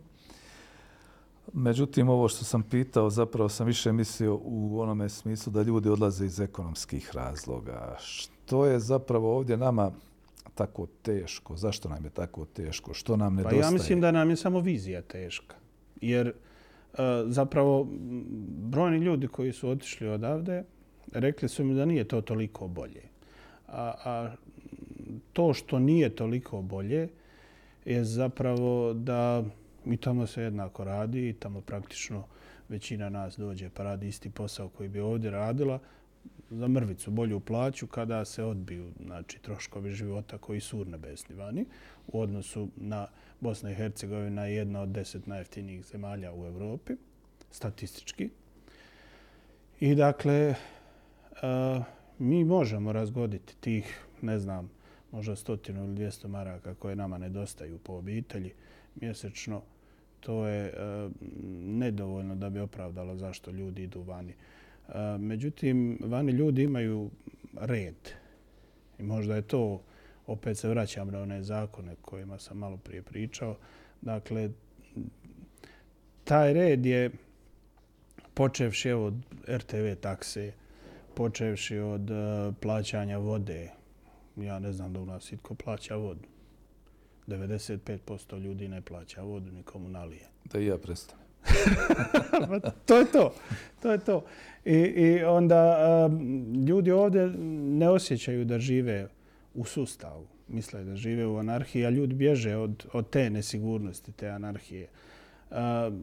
Međutim, ovo što sam pitao, zapravo sam više mislio u onome smislu da ljudi odlaze iz ekonomskih razloga. Što je zapravo ovdje nama tako teško? Zašto nam je tako teško? Što nam nedostaje? Pa ja mislim da nam je samo vizija teška. Jer uh, zapravo brojni ljudi koji su otišli odavde rekli su mi da nije to toliko bolje. A, a to što nije toliko bolje je zapravo da I tamo se jednako radi i tamo praktično većina nas dođe pa radi isti posao koji bi ovdje radila za mrvicu bolju plaću kada se odbiju znači, troškovi života koji su urnebesni vani u odnosu na Bosna i Hercegovina jedna od deset najjeftinijih zemalja u Evropi, statistički. I dakle, a, mi možemo razgoditi tih, ne znam, možda stotinu ili dvijesto maraka koje nama nedostaju po obitelji mjesečno to je uh, nedovoljno da bi opravdalo zašto ljudi idu vani. Međutim, vani ljudi imaju red. I možda je to, opet se vraćam na one zakone kojima sam malo prije pričao. Dakle, taj red je počevši od RTV takse, počevši od e, plaćanja vode. Ja ne znam da u nas itko plaća vodu. 95% ljudi ne plaća vodu ni komunalije. Da i ja prestanem. to je to. To je to. I, i onda um, ljudi ovdje ne osjećaju da žive u sustavu. Misle da žive u anarhiji, a ljudi bježe od, od te nesigurnosti, te anarhije. Um,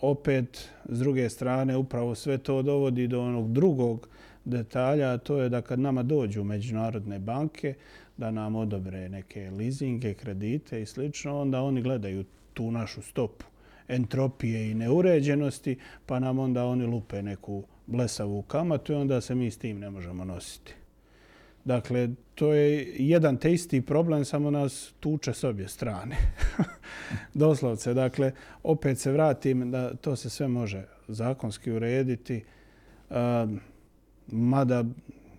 opet, s druge strane, upravo sve to dovodi do onog drugog detalja, a to je da kad nama dođu međunarodne banke, da nam odobre neke leasinge, kredite i slično, onda oni gledaju tu našu stopu entropije i neuređenosti, pa nam onda oni lupe neku blesavu kamatu i onda se mi s tim ne možemo nositi. Dakle, to je jedan te isti problem, samo nas tuče s obje strane. Doslovce, dakle, opet se vratim da to se sve može zakonski urediti. uh, mada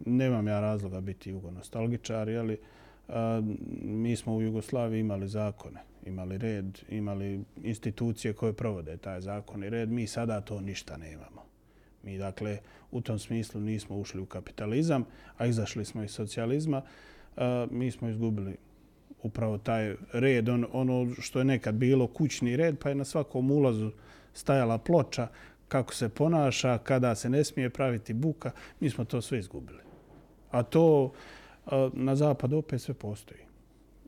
nemam ja razloga biti jugonostalgičar, ali uh, um, mi smo u Jugoslaviji imali zakone, imali red, imali institucije koje provode taj zakon i red. Mi sada to ništa nemamo. Mi, dakle, u tom smislu nismo ušli u kapitalizam, a izašli smo iz socijalizma. E, mi smo izgubili upravo taj red, on, ono što je nekad bilo kućni red, pa je na svakom ulazu stajala ploča kako se ponaša, kada se ne smije praviti buka. Mi smo to sve izgubili. A to e, na zapadu opet sve postoji.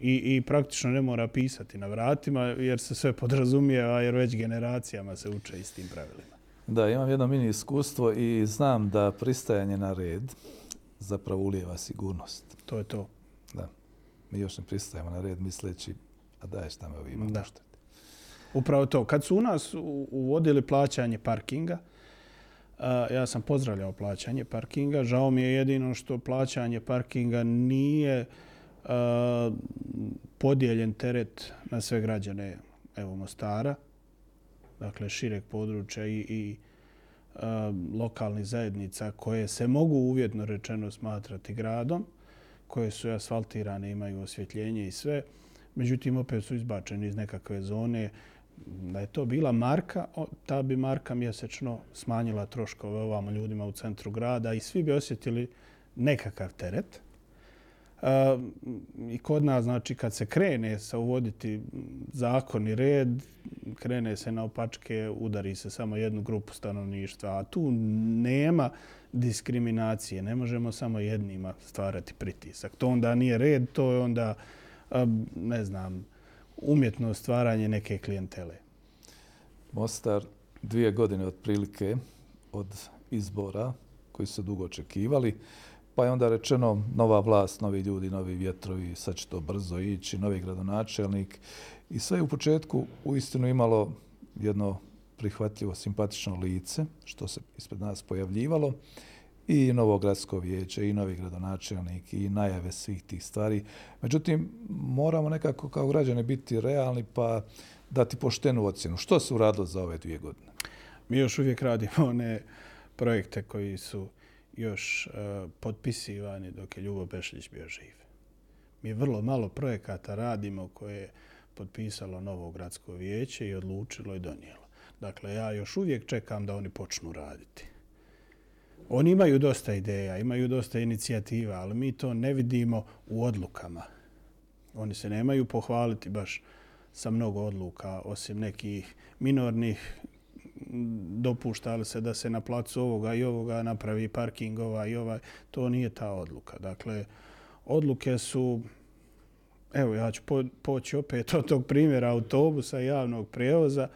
I, I praktično ne mora pisati na vratima jer se sve podrazumijeva jer već generacijama se uče istim pravilima. Da, imam jedno mini iskustvo i znam da pristajanje na red zapravo ulijeva sigurnost. To je to. Da. Mi još ne pristajemo na red misleći, a daj šta me ovima da. Upravo to. Kad su u nas uvodili plaćanje parkinga, ja sam pozdravljao plaćanje parkinga. Žao mi je jedino što plaćanje parkinga nije podijeljen teret na sve građane evo Mostara dakle šireg područja i, i a, lokalnih zajednica koje se mogu uvjetno rečeno smatrati gradom, koje su asfaltirane, imaju osvjetljenje i sve. Međutim, opet su izbačeni iz nekakve zone. Da je to bila marka, ta bi marka mjesečno smanjila troškove ovamo ljudima u centru grada i svi bi osjetili nekakav teret. I kod nas, znači, kad se krene sa uvoditi zakon i red, krene se na opačke, udari se samo jednu grupu stanovništva, a tu nema diskriminacije. Ne možemo samo jednima stvarati pritisak. To onda nije red, to je onda, ne znam, umjetno stvaranje neke klijentele. Mostar dvije godine otprilike od izbora koji su dugo očekivali, Pa je onda rečeno nova vlast, novi ljudi, novi vjetrovi, sad će to brzo ići, novi gradonačelnik. I sve je u početku u istinu imalo jedno prihvatljivo, simpatično lice, što se ispred nas pojavljivalo. I novo gradsko vijeće, i novi gradonačelnik, i najave svih tih stvari. Međutim, moramo nekako kao građani biti realni pa dati poštenu ocjenu. Što se uradilo za ove dvije godine? Mi još uvijek radimo one projekte koji su još uh, potpisivani dok je Ljubo Bešlić bio živ. Mi vrlo malo projekata radimo koje je potpisalo novo gradsko vijeće i odlučilo i donijelo. Dakle, ja još uvijek čekam da oni počnu raditi. Oni imaju dosta ideja, imaju dosta inicijativa, ali mi to ne vidimo u odlukama. Oni se nemaju pohvaliti baš sa mnogo odluka, osim nekih minornih dopušta li se da se na placu ovoga i ovoga napravi parking ova i ovaj, to nije ta odluka. Dakle, odluke su, evo ja ću po, poći opet od tog primjera autobusa javnog prijevoza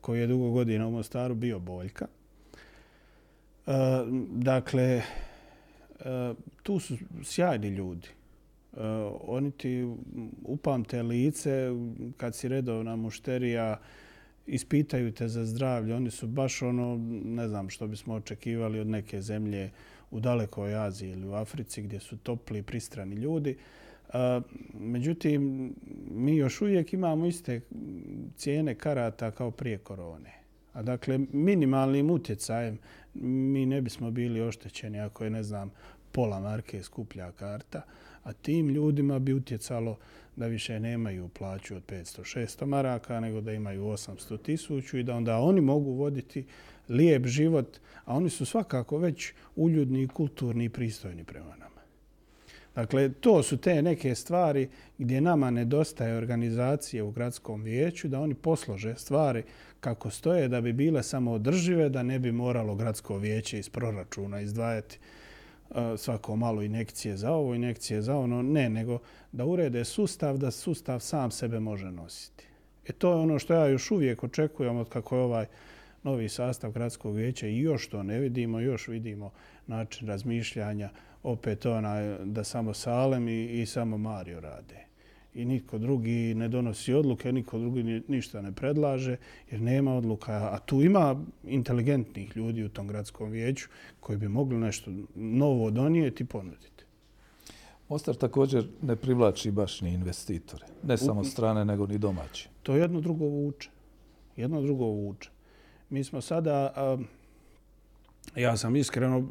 koji je dugo godina u Mostaru bio boljka. E, dakle, e, tu su sjajni ljudi. E, oni ti upamte lice kad si redovna mušterija, ispitaju te za zdravlje. Oni su baš ono, ne znam što bismo očekivali od neke zemlje u dalekoj Aziji ili u Africi gdje su topli i pristrani ljudi. Međutim, mi još uvijek imamo iste cijene karata kao prije korone. A dakle, minimalnim utjecajem mi ne bismo bili oštećeni ako je, ne znam, pola marke skuplja karta, a tim ljudima bi utjecalo da više nemaju plaću od 500-600 maraka, nego da imaju 800 tisuću i da onda oni mogu voditi lijep život, a oni su svakako već uljudni, kulturni i pristojni prema nama. Dakle, to su te neke stvari gdje nama nedostaje organizacije u gradskom vijeću, da oni poslože stvari kako stoje, da bi bile samo održive, da ne bi moralo gradsko vijeće iz proračuna izdvajati Eh, svako malo inekcije za ovo, inekcije za ono. Ne, nego da urede sustav, da sustav sam sebe može nositi. E to je ono što ja još uvijek očekujem od kako je ovaj novi sastav gradskog vijeća i još to ne vidimo, još vidimo način razmišljanja opet ona da samo Salem i, i samo Mario rade. I niko drugi ne donosi odluke, niko drugi ništa ne predlaže jer nema odluka. A tu ima inteligentnih ljudi u tom gradskom vijeću koji bi mogli nešto novo donijeti i ponuditi. Mostar također ne privlači baš ni investitore. Ne samo strane, nego ni domaći. To jedno drugo vuče. Jedno drugo vuče. Mi smo sada, ja sam iskreno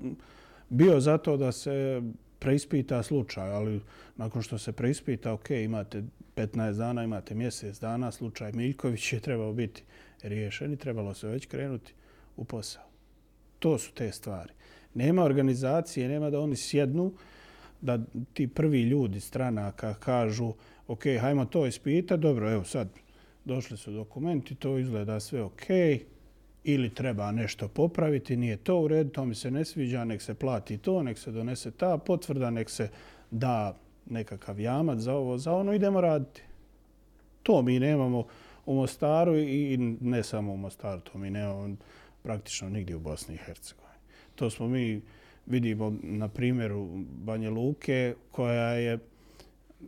bio zato da se preispita slučaj, ali nakon što se preispita, ok, imate 15 dana, imate mjesec dana, slučaj Miljković je trebao biti riješen i trebalo se već krenuti u posao. To su te stvari. Nema organizacije, nema da oni sjednu, da ti prvi ljudi stranaka kažu, ok, hajmo to ispita, dobro, evo sad došli su dokumenti, to izgleda sve ok, ili treba nešto popraviti, nije to u redu, to mi se ne sviđa, nek se plati to, nek se donese ta potvrda, nek se da nekakav jamac za ovo, za ono, idemo raditi. To mi nemamo u Mostaru i ne samo u Mostaru, to mi nemamo praktično nigdje u Bosni i Hercegovini. To smo mi vidimo na primjeru Banje Luke, koja je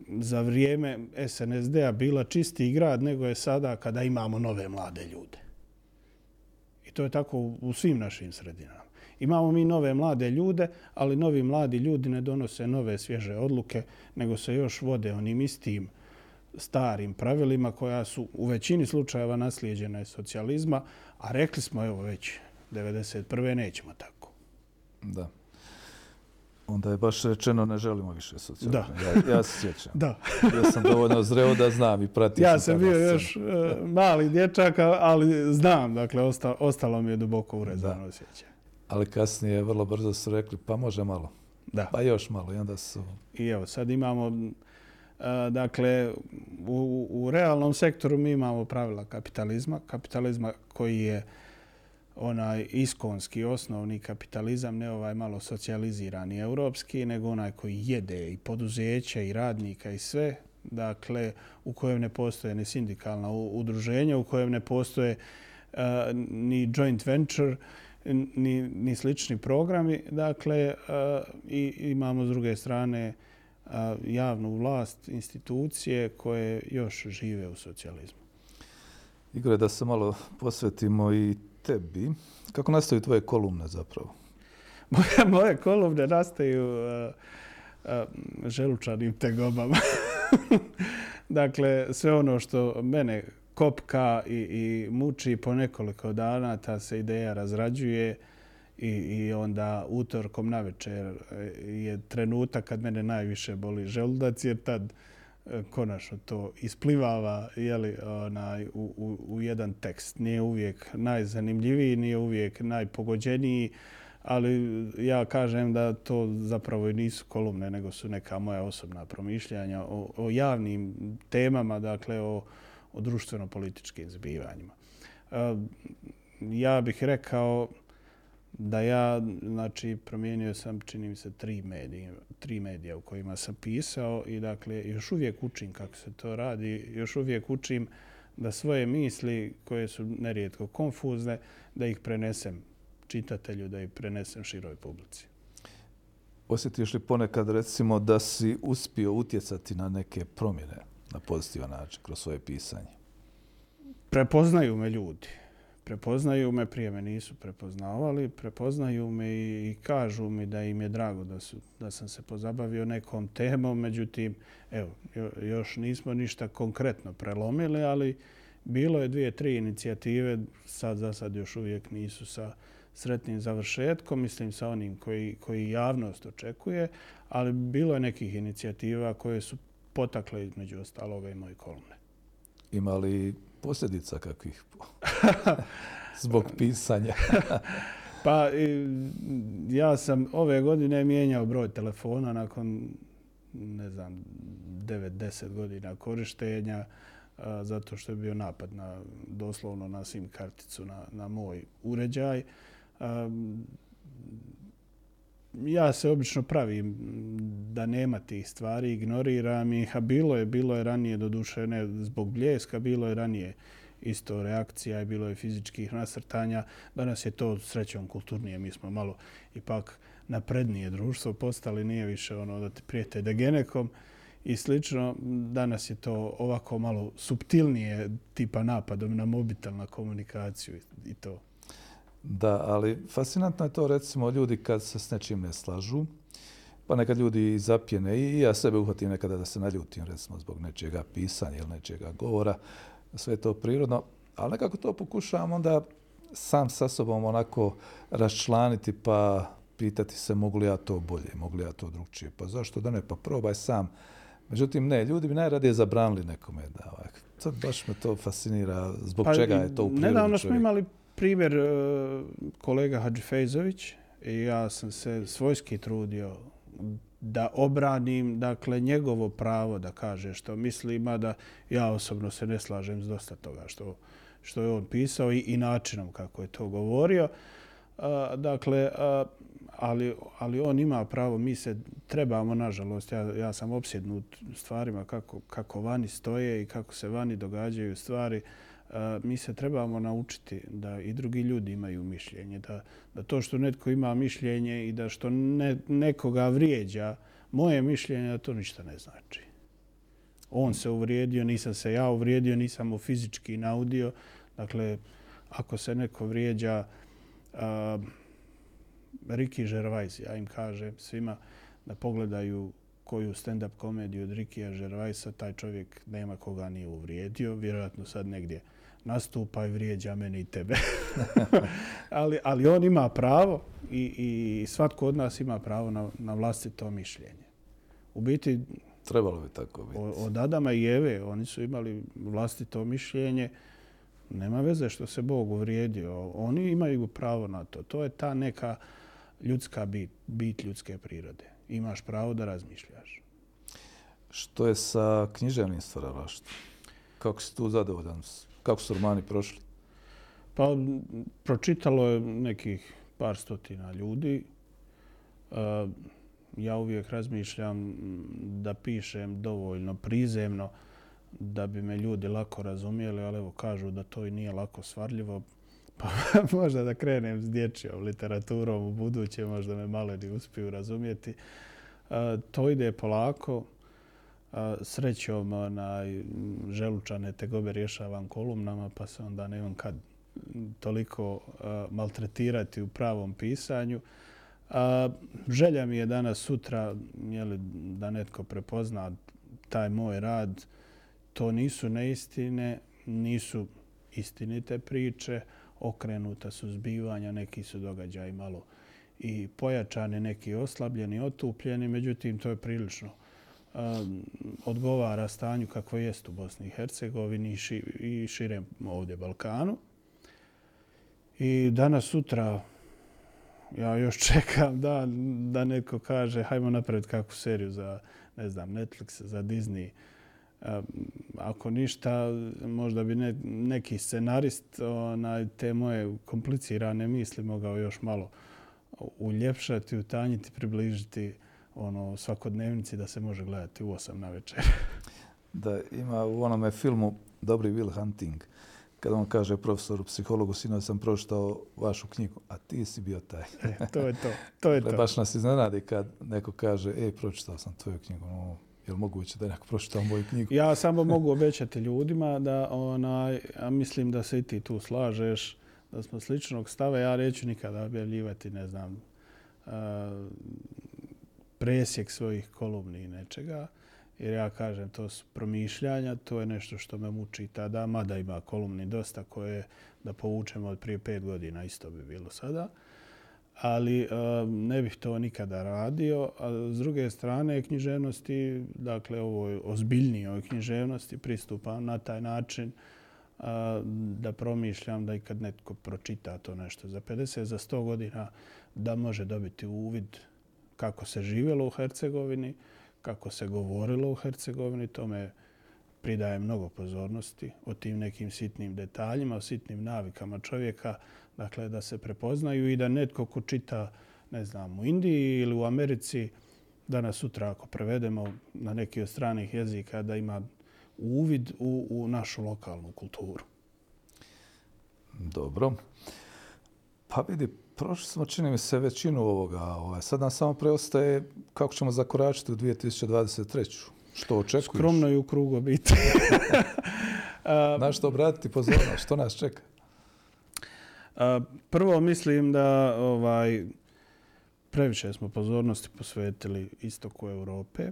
za vrijeme SNSD-a bila čisti grad nego je sada kada imamo nove mlade ljude to je tako u svim našim sredinama. Imamo mi nove mlade ljude, ali novi mladi ljudi ne donose nove svježe odluke, nego se još vode onim istim starim pravilima koja su u većini slučajeva naslijeđena iz socijalizma, a rekli smo evo već 91. nećemo tako. Da. Onda je baš rečeno ne želimo više socijalizma. Da. Ja, ja se sjećam. Da. ja sam dovoljno zreo da znam i pratim. Ja sam bio još uh, mali dječak, ali znam, dakle, osta, ostalo mi je duboko urezano osjećaj. Ali kasnije vrlo brzo su rekli, pa može malo. Da. Pa još malo i onda su... I evo, sad imamo, uh, dakle, u, u realnom sektoru mi imamo pravila kapitalizma, kapitalizma koji je uh, onaj iskonski osnovni kapitalizam, ne ovaj malo socijalizirani europski, nego onaj koji jede i poduzeća i radnika i sve, dakle, u kojem ne postoje ni sindikalna udruženja, u kojem ne postoje uh, ni joint venture, ni, ni slični programi. Dakle, uh, i imamo s druge strane uh, javnu vlast, institucije koje još žive u socijalizmu. Igore, da se malo posvetimo i tebi. Kako nastaju tvoje kolumne zapravo? Moje, moje kolumne nastaju uh, uh, želučanim tegobama. dakle, sve ono što mene kopka i, i muči po nekoliko dana, ta se ideja razrađuje i, i onda utorkom na večer e, je trenutak kad mene najviše boli želudac, jer tad uh, E, konačno to isplivava jeli, onaj, u, u, u jedan tekst. Nije uvijek najzanimljiviji, nije uvijek najpogođeniji, ali ja kažem da to zapravo i nisu kolumne, nego su neka moja osobna promišljanja o, o javnim temama, dakle o, o društveno-političkim zbivanjima. E, ja bih rekao da ja, znači, promijenio sam, čini mi se, tri medije, tri medija u kojima sam pisao i, dakle, još uvijek učim kako se to radi, još uvijek učim da svoje misli, koje su nerijetko konfuzne, da ih prenesem čitatelju, da ih prenesem široj publici. Osjetiš li ponekad, recimo, da si uspio utjecati na neke promjene na pozitivan način kroz svoje pisanje? Prepoznaju me ljudi prepoznaju me, prije me nisu prepoznavali, prepoznaju me i, kažu mi da im je drago da, su, da sam se pozabavio nekom temom, međutim, evo, još nismo ništa konkretno prelomili, ali bilo je dvije, tri inicijative, sad za sad još uvijek nisu sa sretnim završetkom, mislim sa onim koji, koji javnost očekuje, ali bilo je nekih inicijativa koje su potakle između ostaloga i moje kolumne. Ima li posljedica kakvih zbog pisanja? pa ja sam ove godine mijenjao broj telefona nakon ne znam 9-10 godina korištenja zato što je bio napad na doslovno na SIM karticu na, na moj uređaj ja se obično pravim da nema tih stvari, ignoriram ih, a bilo je, bilo je ranije do duše, ne zbog bljeska, bilo je ranije isto reakcija i bilo je fizičkih nasrtanja. Danas je to srećom kulturnije, mi smo malo ipak naprednije društvo postali, nije više ono da te prijete degenekom i slično. Danas je to ovako malo subtilnije tipa napadom na mobitel, na komunikaciju i to. Da, ali fascinantno je to recimo ljudi kad se s nečim ne slažu, pa nekad ljudi zapjene i ja sebe uhvatim nekada da se naljutim recimo zbog nečega pisanja ili nečega govora, sve to prirodno, ali nekako to pokušavam onda sam sa sobom onako raščlaniti pa pitati se mogu li ja to bolje, mogu li ja to drugčije, pa zašto da ne, pa probaj sam. Međutim, ne, ljudi bi najradije zabranili nekome da ovak. To baš me to fascinira, zbog pa, čega je to u prirodi Nedavno smo imali primjer e, kolega Hadži Fejzović i ja sam se svojski trudio da obranim dakle njegovo pravo da kaže što misli, da ja osobno se ne slažem s dosta toga što, što je on pisao i, i načinom kako je to govorio. A, dakle, a, ali, ali on ima pravo, mi se trebamo, nažalost, ja, ja sam opsjednut stvarima kako, kako vani stoje i kako se vani događaju stvari. Uh, mi se trebamo naučiti da i drugi ljudi imaju mišljenje. Da, da to što netko ima mišljenje i da što ne, nekoga vrijeđa, moje mišljenje da to ništa ne znači. On se uvrijedio, nisam se ja uvrijedio, nisam mu fizički naudio. Dakle, ako se neko vrijeđa, uh, Ricky Gervais, ja im kažem svima da pogledaju koju stand-up komediju od Rikija Žervajsa, taj čovjek nema koga nije uvrijedio, vjerojatno sad negdje nastupa i vrijeđa mene i tebe. ali, ali on ima pravo i, i svatko od nas ima pravo na, na vlastito mišljenje. U biti... Trebalo bi tako biti. Od Adama i Eve, oni su imali vlastito mišljenje. Nema veze što se Bog uvrijedio. Oni imaju pravo na to. To je ta neka ljudska bit, bit ljudske prirode. Imaš pravo da razmišljaš. Što je sa književnim stvaralaštvom? Kako si tu zadovoljan Kako su romani prošli? Pa, pročitalo je nekih par stotina ljudi. E, ja uvijek razmišljam da pišem dovoljno prizemno da bi me ljudi lako razumijeli, ali evo kažu da to i nije lako svarljivo. Pa možda da krenem s dječjom literaturom u buduće, možda me malo ne uspiju razumijeti. E, to ide polako srećom na želučane tegobe rješavam kolumnama, pa se onda nemam kad toliko maltretirati u pravom pisanju. Želja mi je danas sutra jeli, da netko prepozna taj moj rad. To nisu neistine, nisu istinite priče, okrenuta su zbivanja, neki su događaji malo i pojačani, neki oslabljeni, otupljeni, međutim to je prilično odgovara stanju kako jest u Bosni i Hercegovini i širem ovdje Balkanu. I danas, sutra, ja još čekam da, da neko kaže hajmo napraviti kakvu seriju za ne znam, Netflix, za Disney. Ako ništa, možda bi ne, neki scenarist onaj, te moje komplicirane misli mogao još malo uljepšati, utanjiti, približiti ono svakodnevnici da se može gledati u 8 na večer. Da ima u onome filmu Dobri Will Hunting, kada on kaže profesoru psihologu, sino sam pročitao vašu knjigu, a ti si bio taj. E, to je to. to, je to. Baš nas iznenadi kad neko kaže, ej, pročitao sam tvoju knjigu. No, je li moguće da neko pročitao moju knjigu? Ja samo mogu obećati ljudima da, ona, a mislim da se i ti tu slažeš, da smo sličnog stava. Ja neću nikada objavljivati, ne znam, presjek svojih kolumni i nečega. Jer ja kažem, to su promišljanja, to je nešto što me muči tada, mada ima kolumni dosta koje da povučemo od prije pet godina, isto bi bilo sada. Ali e, ne bih to nikada radio. A s druge strane, književnosti, dakle, ovoj ozbiljnijoj književnosti pristupam na taj način e, da promišljam da i kad netko pročita to nešto za 50, za 100 godina, da može dobiti uvid kako se živjelo u Hercegovini, kako se govorilo u Hercegovini, tome pridaje mnogo pozornosti o tim nekim sitnim detaljima, o sitnim navikama čovjeka, dakle da se prepoznaju i da netko ko čita ne znam, u Indiji ili u Americi, danas sutra ako prevedemo na neki od stranih jezika, da ima uvid u, u našu lokalnu kulturu. Dobro. Pa vidi, prošli smo, čini mi se, većinu ovoga. Ovaj. Sad nam samo preostaje kako ćemo zakoračiti u 2023. Što očekuješ? Skromno i u krugu biti. Na što obratiti pozornost? Što nas čeka? Prvo mislim da ovaj previše smo pozornosti posvetili istoku Europe.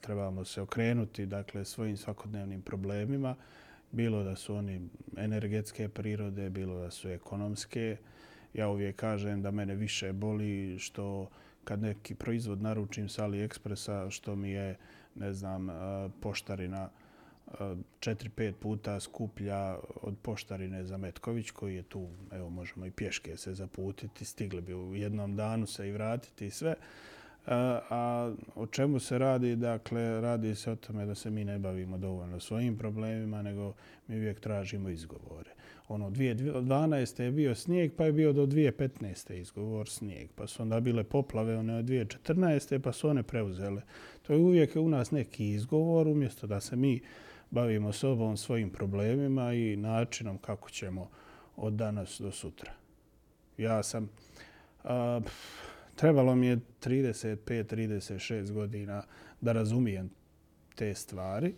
Trebamo se okrenuti dakle svojim svakodnevnim problemima, bilo da su oni energetske prirode, bilo da su ekonomske. Ja uvijek kažem da mene više boli što kad neki proizvod naručim sa AliExpressa, što mi je, ne znam, e, poštarina e, četiri, pet puta skuplja od poštarine za Metković, koji je tu, evo možemo i pješke se zaputiti, stigli bi u jednom danu se i vratiti i sve. E, a o čemu se radi? Dakle, radi se o tome da se mi ne bavimo dovoljno svojim problemima, nego mi uvijek tražimo izgovore. Ono, 2012. je bio snijeg, pa je bio do 2015. izgovor snijeg. Pa su onda bile poplave, one od 2014. pa su one preuzele. To je uvijek u nas neki izgovor, umjesto da se mi bavimo sobom, svojim problemima i načinom kako ćemo od danas do sutra. Ja sam... A, trebalo mi je 35-36 godina da razumijem te stvari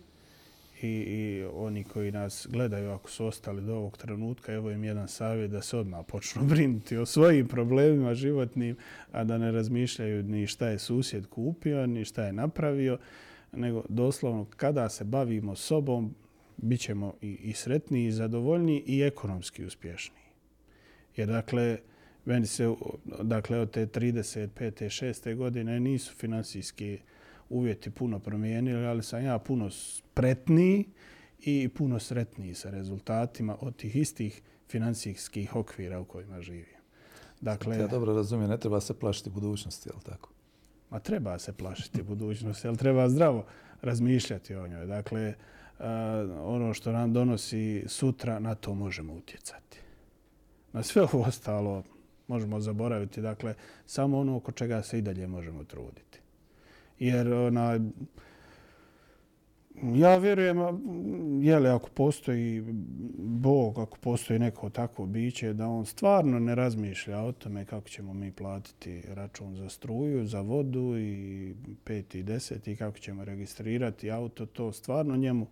i, i oni koji nas gledaju ako su ostali do ovog trenutka, evo im jedan savjet da se odmah počnu brinuti o svojim problemima životnim, a da ne razmišljaju ni šta je susjed kupio, ni šta je napravio, nego doslovno kada se bavimo sobom, bit ćemo i, i sretniji, i zadovoljniji i ekonomski uspješniji. Jer dakle, meni se dakle, od te 35. 6. godine nisu finansijski uvjeti puno promijenili, ali sam ja puno spretniji i puno sretniji sa rezultatima od tih istih finansijskih okvira u kojima živim. Dakle, ja dobro razumijem, ne treba se plašiti budućnosti, je li tako? Ma treba se plašiti budućnosti, ali treba zdravo razmišljati o njoj. Dakle, ono što nam donosi sutra, na to možemo utjecati. Na sve ovo ostalo možemo zaboraviti. Dakle, samo ono oko čega se i dalje možemo truditi. Jer ona, ja vjerujem, jeli, ako postoji Bog, ako postoji neko takvo biće, da on stvarno ne razmišlja o tome kako ćemo mi platiti račun za struju, za vodu i pet i deseti, kako ćemo registrirati auto, to stvarno njemu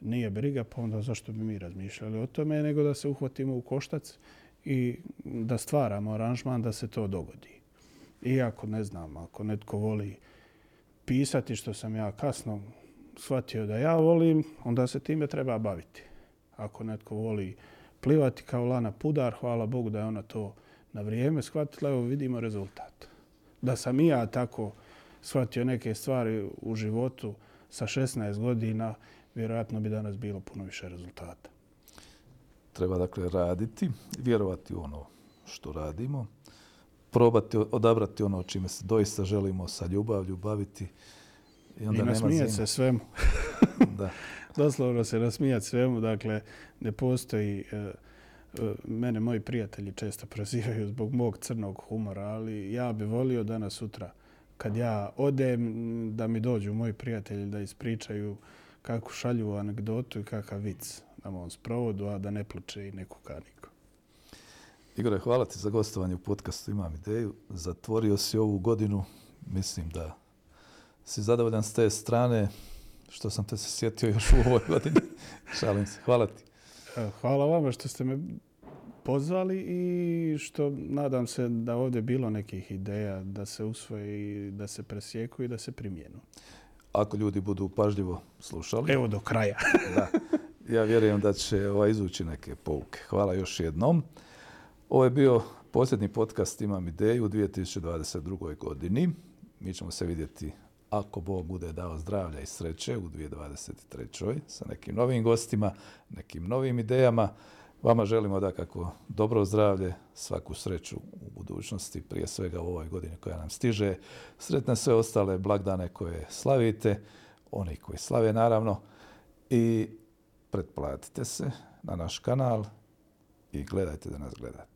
nije briga, pa onda zašto bi mi razmišljali o tome, nego da se uhvatimo u koštac i da stvaramo aranžman da se to dogodi. Iako, ne znam, ako netko voli pisati što sam ja kasno shvatio da ja volim, onda se time treba baviti. Ako netko voli plivati kao lana pudar, hvala Bogu da je ona to na vrijeme shvatila, evo vidimo rezultat. Da sam i ja tako shvatio neke stvari u životu sa 16 godina, vjerojatno bi danas bilo puno više rezultata. Treba dakle raditi, vjerovati u ono što radimo, probati odabrati ono čime se doista želimo sa ljubavlju baviti. I, onda I nasmijati se svemu. da. Doslovno se nasmijati svemu. Dakle, ne postoji... Uh, mene moji prijatelji često prozivaju zbog mog crnog humora, ali ja bi volio danas sutra kad ja odem da mi dođu moji prijatelji da ispričaju kako šalju anegdotu i kakav vic na mom sprovodu, a da ne plače i neku kaniku. Igore, hvala ti za gostovanje u podcastu Imam ideju. Zatvorio si ovu godinu. Mislim da si zadovoljan s te strane što sam te se sjetio još u ovoj godini. Šalim se. Hvala ti. E, hvala vama što ste me pozvali i što nadam se da ovdje bilo nekih ideja da se usvoje i da se presjeku i da se primijenu. Ako ljudi budu pažljivo slušali. Evo do kraja. da. Ja vjerujem da će ovaj izući neke pouke. Hvala još jednom. Ovo je bio posljednji podcast Imam ideju u 2022. godini. Mi ćemo se vidjeti ako Bog bude dao zdravlja i sreće u 2023. sa nekim novim gostima, nekim novim idejama. Vama želimo da kako dobro zdravlje, svaku sreću u budućnosti, prije svega u ovoj godini koja nam stiže. Sretne sve ostale blagdane koje slavite, oni koji slave naravno. I pretplatite se na naš kanal i gledajte da nas gledate.